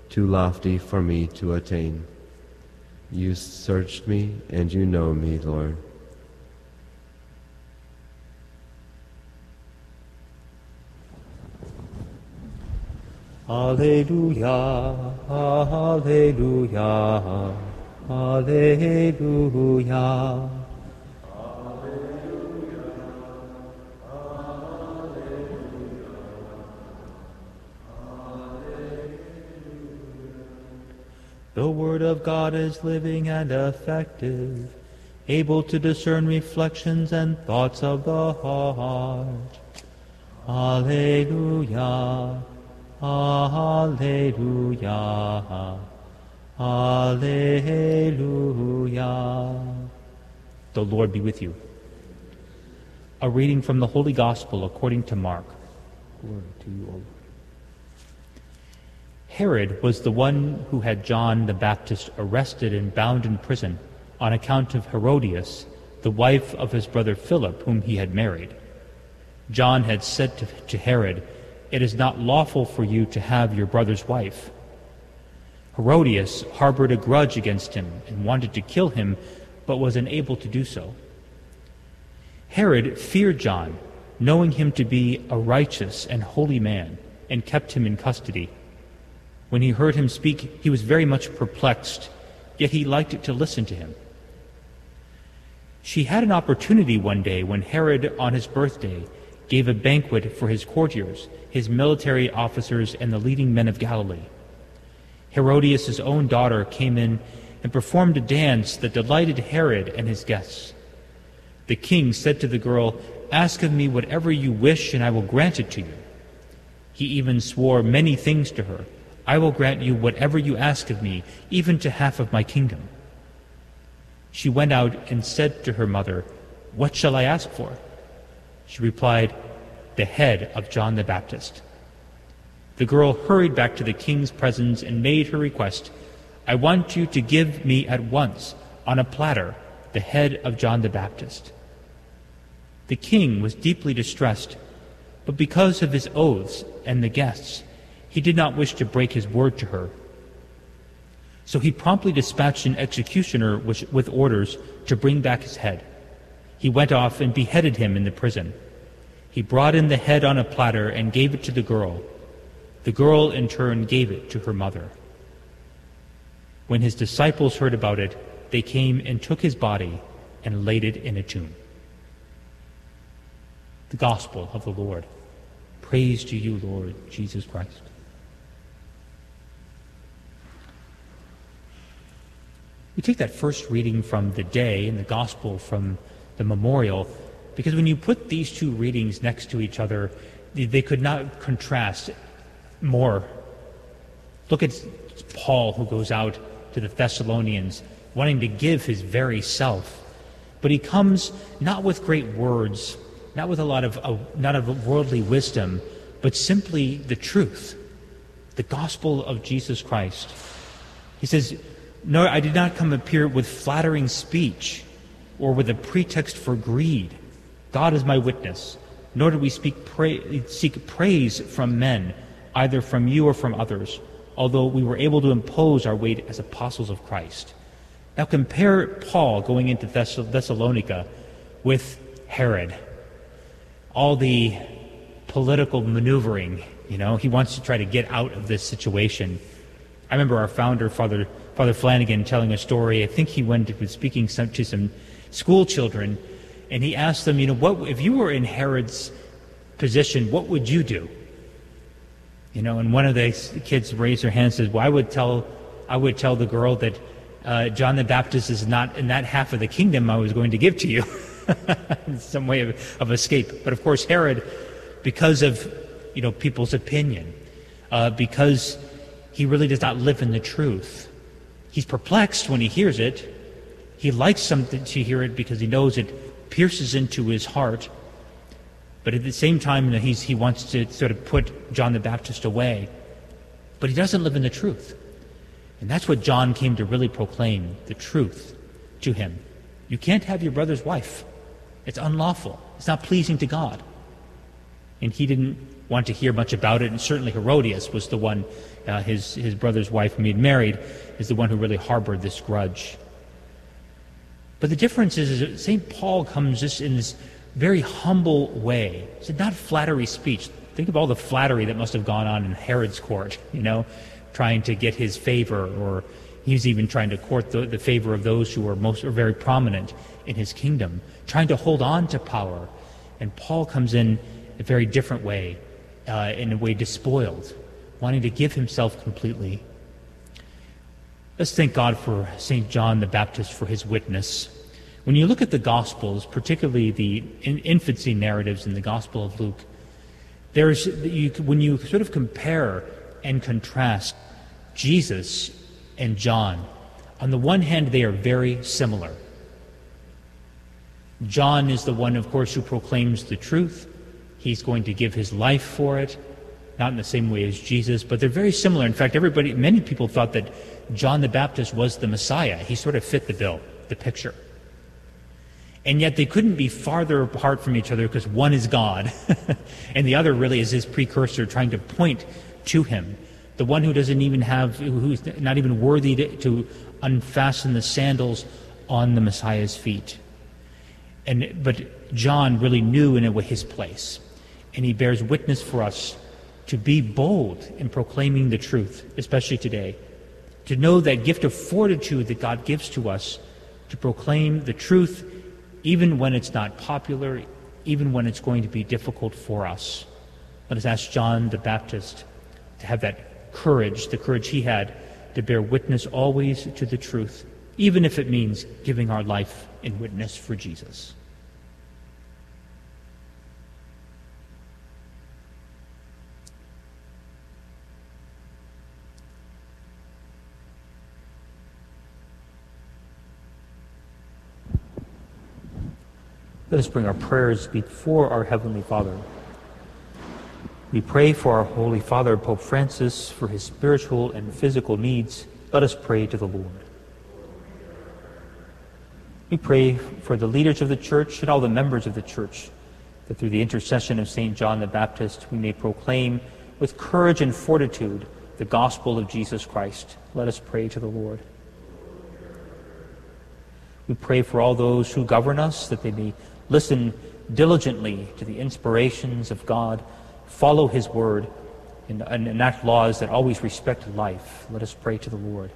too lofty for me to attain. You searched me, and you know me, Lord. Alleluia, Alleluia, Alleluia. The Word of God is living and effective, able to discern reflections and thoughts of the heart. Alleluia, Alleluia, Alleluia. The Lord be with you. A reading from the Holy Gospel according to Mark. Glory to you, O Lord. Herod was the one who had John the Baptist arrested and bound in prison on account of Herodias, the wife of his brother Philip, whom he had married. John had said to, to Herod, It is not lawful for you to have your brother's wife. Herodias harbored a grudge against him and wanted to kill him, but was unable to do so. Herod feared John, knowing him to be a righteous and holy man, and kept him in custody. When he heard him speak, he was very much perplexed, yet he liked to listen to him. She had an opportunity one day when Herod, on his birthday, gave a banquet for his courtiers, his military officers, and the leading men of Galilee. Herodias' own daughter came in and performed a dance that delighted Herod and his guests. The king said to the girl, Ask of me whatever you wish, and I will grant it to you. He even swore many things to her. I will grant you whatever you ask of me, even to half of my kingdom. She went out and said to her mother, What shall I ask for? She replied, The head of John the Baptist. The girl hurried back to the king's presence and made her request, I want you to give me at once, on a platter, the head of John the Baptist. The king was deeply distressed, but because of his oaths and the guests, he did not wish to break his word to her. So he promptly dispatched an executioner with orders to bring back his head. He went off and beheaded him in the prison. He brought in the head on a platter and gave it to the girl. The girl, in turn, gave it to her mother. When his disciples heard about it, they came and took his body and laid it in a tomb. The Gospel of the Lord. Praise to you, Lord Jesus Christ. We take that first reading from the day and the gospel from the memorial because when you put these two readings next to each other, they could not contrast more. Look at Paul, who goes out to the Thessalonians, wanting to give his very self. But he comes not with great words, not with a lot of uh, not of worldly wisdom, but simply the truth, the gospel of Jesus Christ. He says, no, I did not come appear with flattering speech or with a pretext for greed. God is my witness. Nor did we pra- seek praise from men, either from you or from others, although we were able to impose our weight as apostles of Christ. Now compare Paul going into Thess- Thessalonica with Herod. All the political maneuvering, you know, he wants to try to get out of this situation. I remember our founder, Father Father Flanagan telling a story. I think he went was speaking some, to some school children, and he asked them, you know, what if you were in Herod's position, what would you do? You know, and one of the kids raised her hand and says, "Well, I would tell, I would tell the girl that uh, John the Baptist is not in that half of the kingdom I was going to give to you." some way of, of escape. But of course, Herod, because of you know people's opinion, uh, because he really does not live in the truth, he's perplexed when he hears it. He likes something to hear it because he knows it pierces into his heart. But at the same time, he's, he wants to sort of put John the Baptist away. But he doesn't live in the truth. And that's what John came to really proclaim the truth to him. You can't have your brother's wife. It's unlawful. It's not pleasing to God. And he didn't want to hear much about it. And certainly Herodias was the one, uh, his, his brother's wife whom he had married, is the one who really harbored this grudge. But the difference is, is St. Paul comes just in this very humble way. It's not flattery speech. Think of all the flattery that must have gone on in Herod's court, you know, trying to get his favor, or he's even trying to court the, the favor of those who are most or very prominent in his kingdom, trying to hold on to power. And Paul comes in a very different way, uh, in a way despoiled, wanting to give himself completely. Let's thank God for St. John the Baptist for his witness. When you look at the Gospels, particularly the infancy narratives in the Gospel of Luke, there's, you, when you sort of compare and contrast Jesus and John, on the one hand, they are very similar. John is the one, of course, who proclaims the truth. He's going to give his life for it, not in the same way as Jesus, but they're very similar. In fact, everybody, many people thought that John the Baptist was the Messiah. He sort of fit the bill, the picture. And yet they couldn't be farther apart from each other because one is God, and the other really is his precursor trying to point to him. The one who doesn't even have, who's not even worthy to, to unfasten the sandals on the Messiah's feet. And, but John really knew in a way his place. And he bears witness for us to be bold in proclaiming the truth, especially today. To know that gift of fortitude that God gives to us to proclaim the truth even when it's not popular, even when it's going to be difficult for us. Let us ask John the Baptist to have that courage, the courage he had to bear witness always to the truth, even if it means giving our life in witness for Jesus. Let us bring our prayers before our Heavenly Father. We pray for our Holy Father, Pope Francis, for his spiritual and physical needs. Let us pray to the Lord. We pray for the leaders of the church and all the members of the church, that through the intercession of St. John the Baptist, we may proclaim with courage and fortitude the gospel of Jesus Christ. Let us pray to the Lord. We pray for all those who govern us, that they may listen diligently to the inspirations of God, follow His word, and, enact laws that always respect life. Let us pray to the Lord.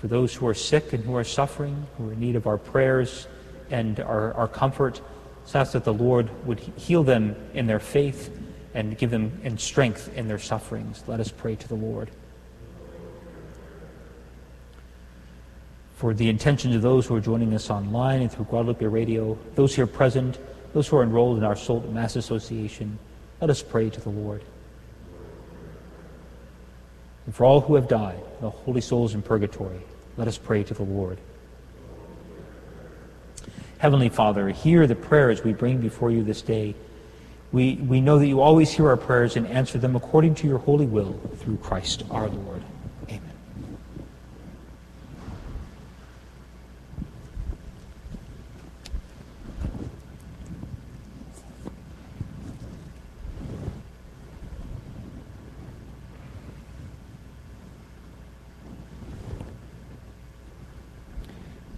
For those who are sick and who are suffering, who are in need of our prayers and our, our comfort, let's ask that the Lord would heal them in their faith and give them strength in their sufferings. Let us pray to the Lord. For the intentions of those who are joining us online and through Guadalupe Radio, those here present, those who are enrolled in our Soul Mass Association. Let us pray to the Lord. And for all who have died, the holy souls in purgatory, let us pray to the Lord. Heavenly Father, hear the prayers we bring before you this day. We, we know that you always hear our prayers and answer them according to your holy will through Christ our Lord.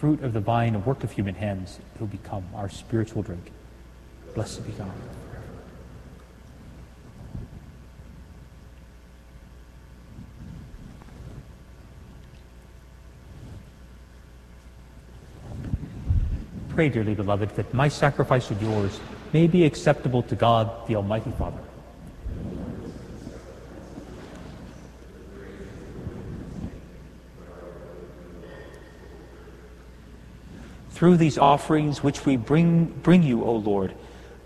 fruit of the vine, a work of human hands, it will become our spiritual drink. Blessed be God. Pray, dearly beloved, that my sacrifice and yours may be acceptable to God, the Almighty Father. Through these offerings which we bring, bring you, O Lord,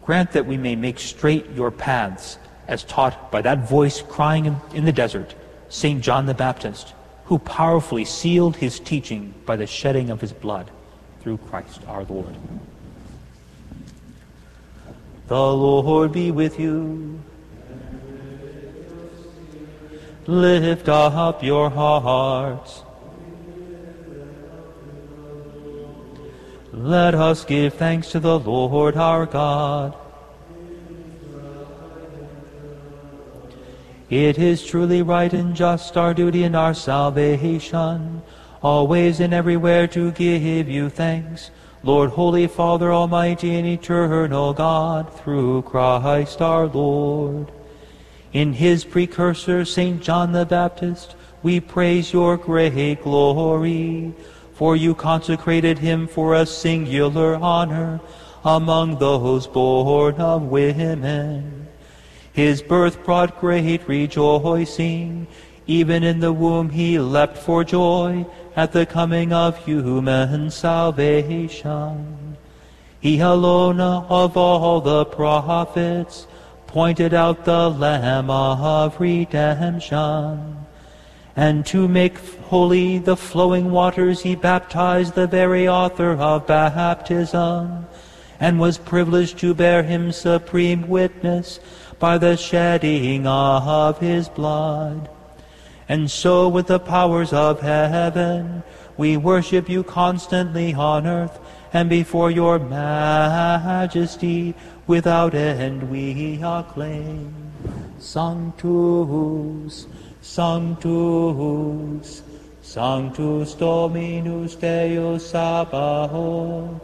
grant that we may make straight your paths, as taught by that voice crying in, in the desert, St. John the Baptist, who powerfully sealed his teaching by the shedding of his blood through Christ our Lord. The Lord be with you. Lift up your hearts. Let us give thanks to the Lord our God. It is truly right and just, our duty and our salvation, always and everywhere to give you thanks, Lord, Holy Father, Almighty and Eternal God, through Christ our Lord. In his precursor, St. John the Baptist, we praise your great glory for you consecrated him for a singular honor among those born of women. His birth brought great rejoicing. Even in the womb he leapt for joy at the coming of human salvation. He alone of all the prophets pointed out the Lamb of redemption. And to make holy the flowing waters, he baptized the very author of baptism, and was privileged to bear him supreme witness by the shedding of his blood. And so with the powers of heaven, we worship you constantly on earth, and before your majesty without end we acclaim. Sanctus, Sanctus, Sanctus Dominus Deus Sabaoth,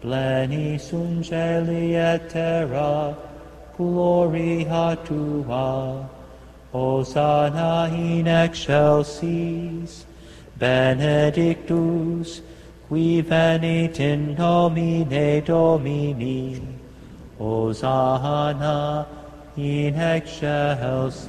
pleni sunt celi et terra, gloria tua, Hosanna in excelsis, benedictus, qui venit in nomine Domini, Hosanna in excelsis.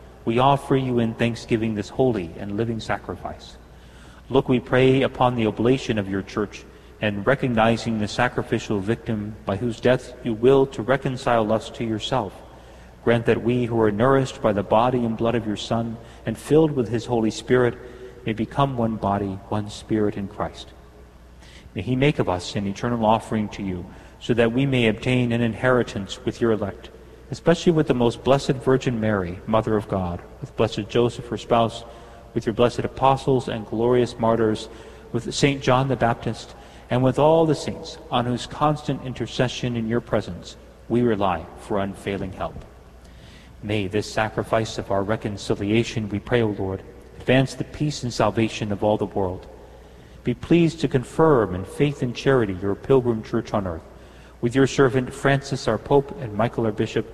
we offer you in thanksgiving this holy and living sacrifice. Look, we pray, upon the oblation of your church, and recognizing the sacrificial victim by whose death you will to reconcile us to yourself. Grant that we who are nourished by the body and blood of your Son and filled with his Holy Spirit may become one body, one spirit in Christ. May he make of us an eternal offering to you, so that we may obtain an inheritance with your elect, especially with the most blessed Virgin Mary, Mother of God, with blessed Joseph, her spouse, with your blessed apostles and glorious martyrs, with St. John the Baptist, and with all the saints on whose constant intercession in your presence we rely for unfailing help. May this sacrifice of our reconciliation, we pray, O Lord, advance the peace and salvation of all the world. Be pleased to confirm in faith and charity your pilgrim church on earth. With your servant Francis, our Pope, and Michael, our Bishop,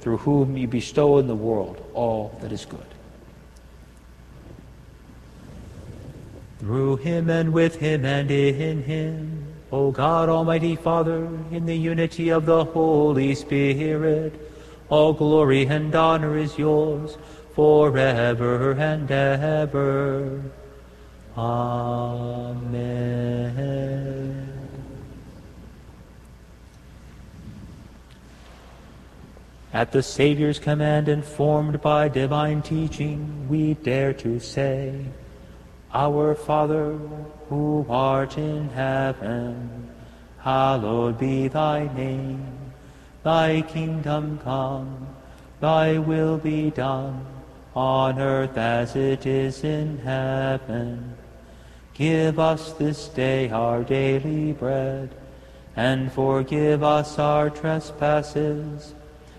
through whom you bestow in the world all that is good. Through him and with him and in him, O God, Almighty Father, in the unity of the Holy Spirit, all glory and honor is yours forever and ever. Amen. At the Saviour's command, informed by divine teaching, we dare to say, Our Father, who art in heaven, hallowed be thy name. Thy kingdom come, thy will be done, on earth as it is in heaven. Give us this day our daily bread, and forgive us our trespasses,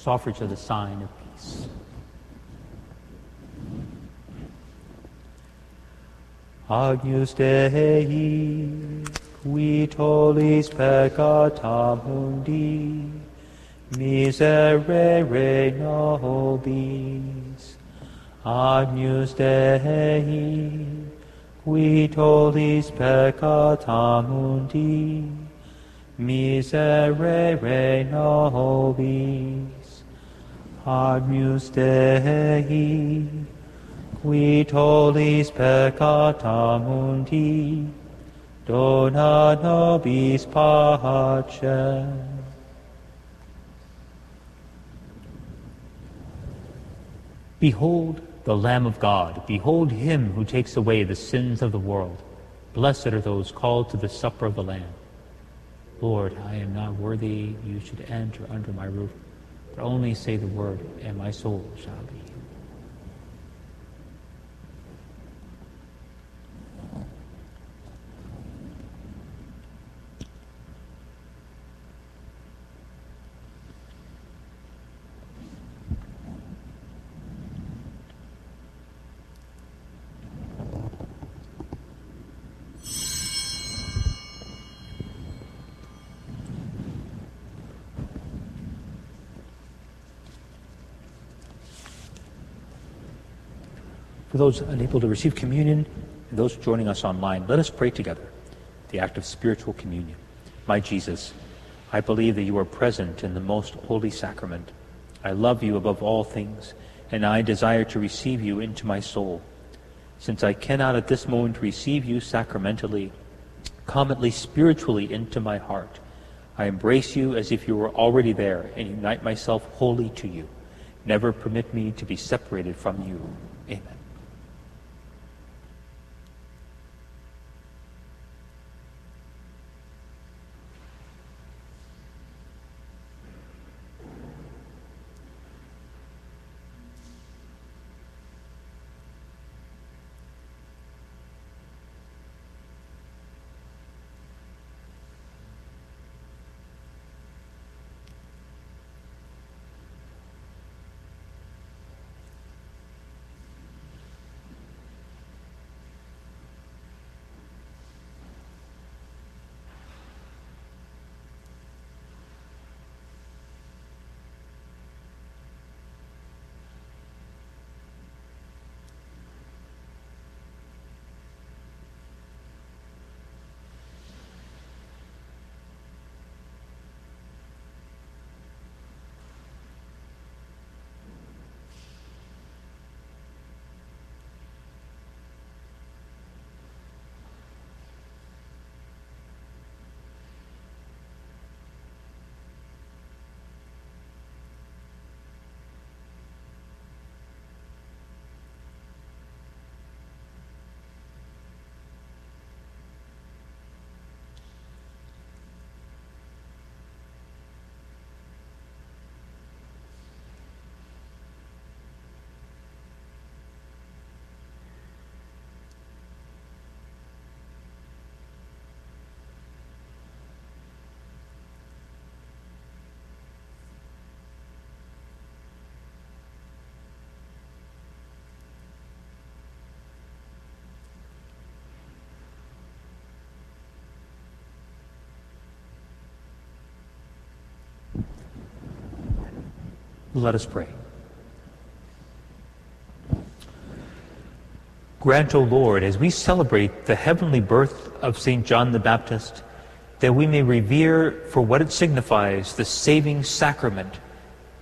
Us offer each other the sign of peace. Agnus Dei, qui tollis peccata mundi, miserere nobis. Agnus Dei, qui tollis peccata mundi, miserere nobis. Agnus Dei, qui tollis peccata mundi, dona nobis pacem. Behold the Lamb of God. Behold him who takes away the sins of the world. Blessed are those called to the supper of the Lamb. Lord, I am not worthy you should enter under my roof, but only say the word, and my soul shall be For those unable to receive communion and those joining us online, let us pray together the act of spiritual communion. My Jesus, I believe that you are present in the most holy sacrament. I love you above all things, and I desire to receive you into my soul. Since I cannot at this moment receive you sacramentally, come at least spiritually into my heart. I embrace you as if you were already there and unite myself wholly to you. Never permit me to be separated from you. Let us pray. Grant, O Lord, as we celebrate the heavenly birth of St. John the Baptist, that we may revere for what it signifies the saving sacrament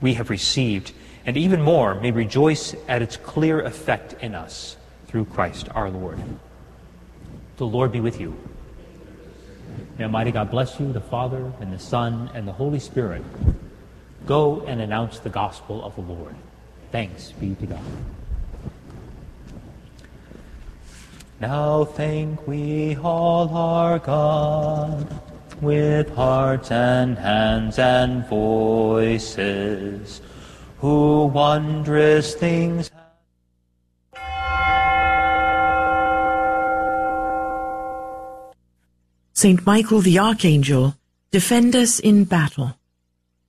we have received, and even more, may rejoice at its clear effect in us through Christ our Lord. The Lord be with you. May Almighty God bless you, the Father, and the Son, and the Holy Spirit. Go and announce the gospel of the Lord. Thanks be to God. Now thank we all our God with hearts and hands and voices, who wondrous things Saint Michael the Archangel, defend us in battle.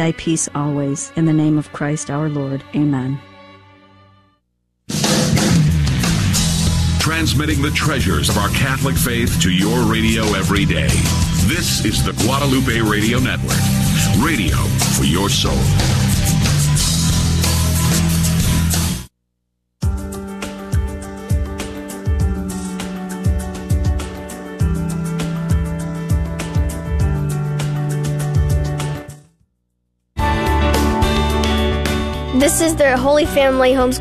thy peace always. In the name of Christ our Lord. Amen. Transmitting the treasures of our Catholic faith to your radio every day. This is the Guadalupe Radio Network. Radio for your soul. This is the Holy Family Homeschool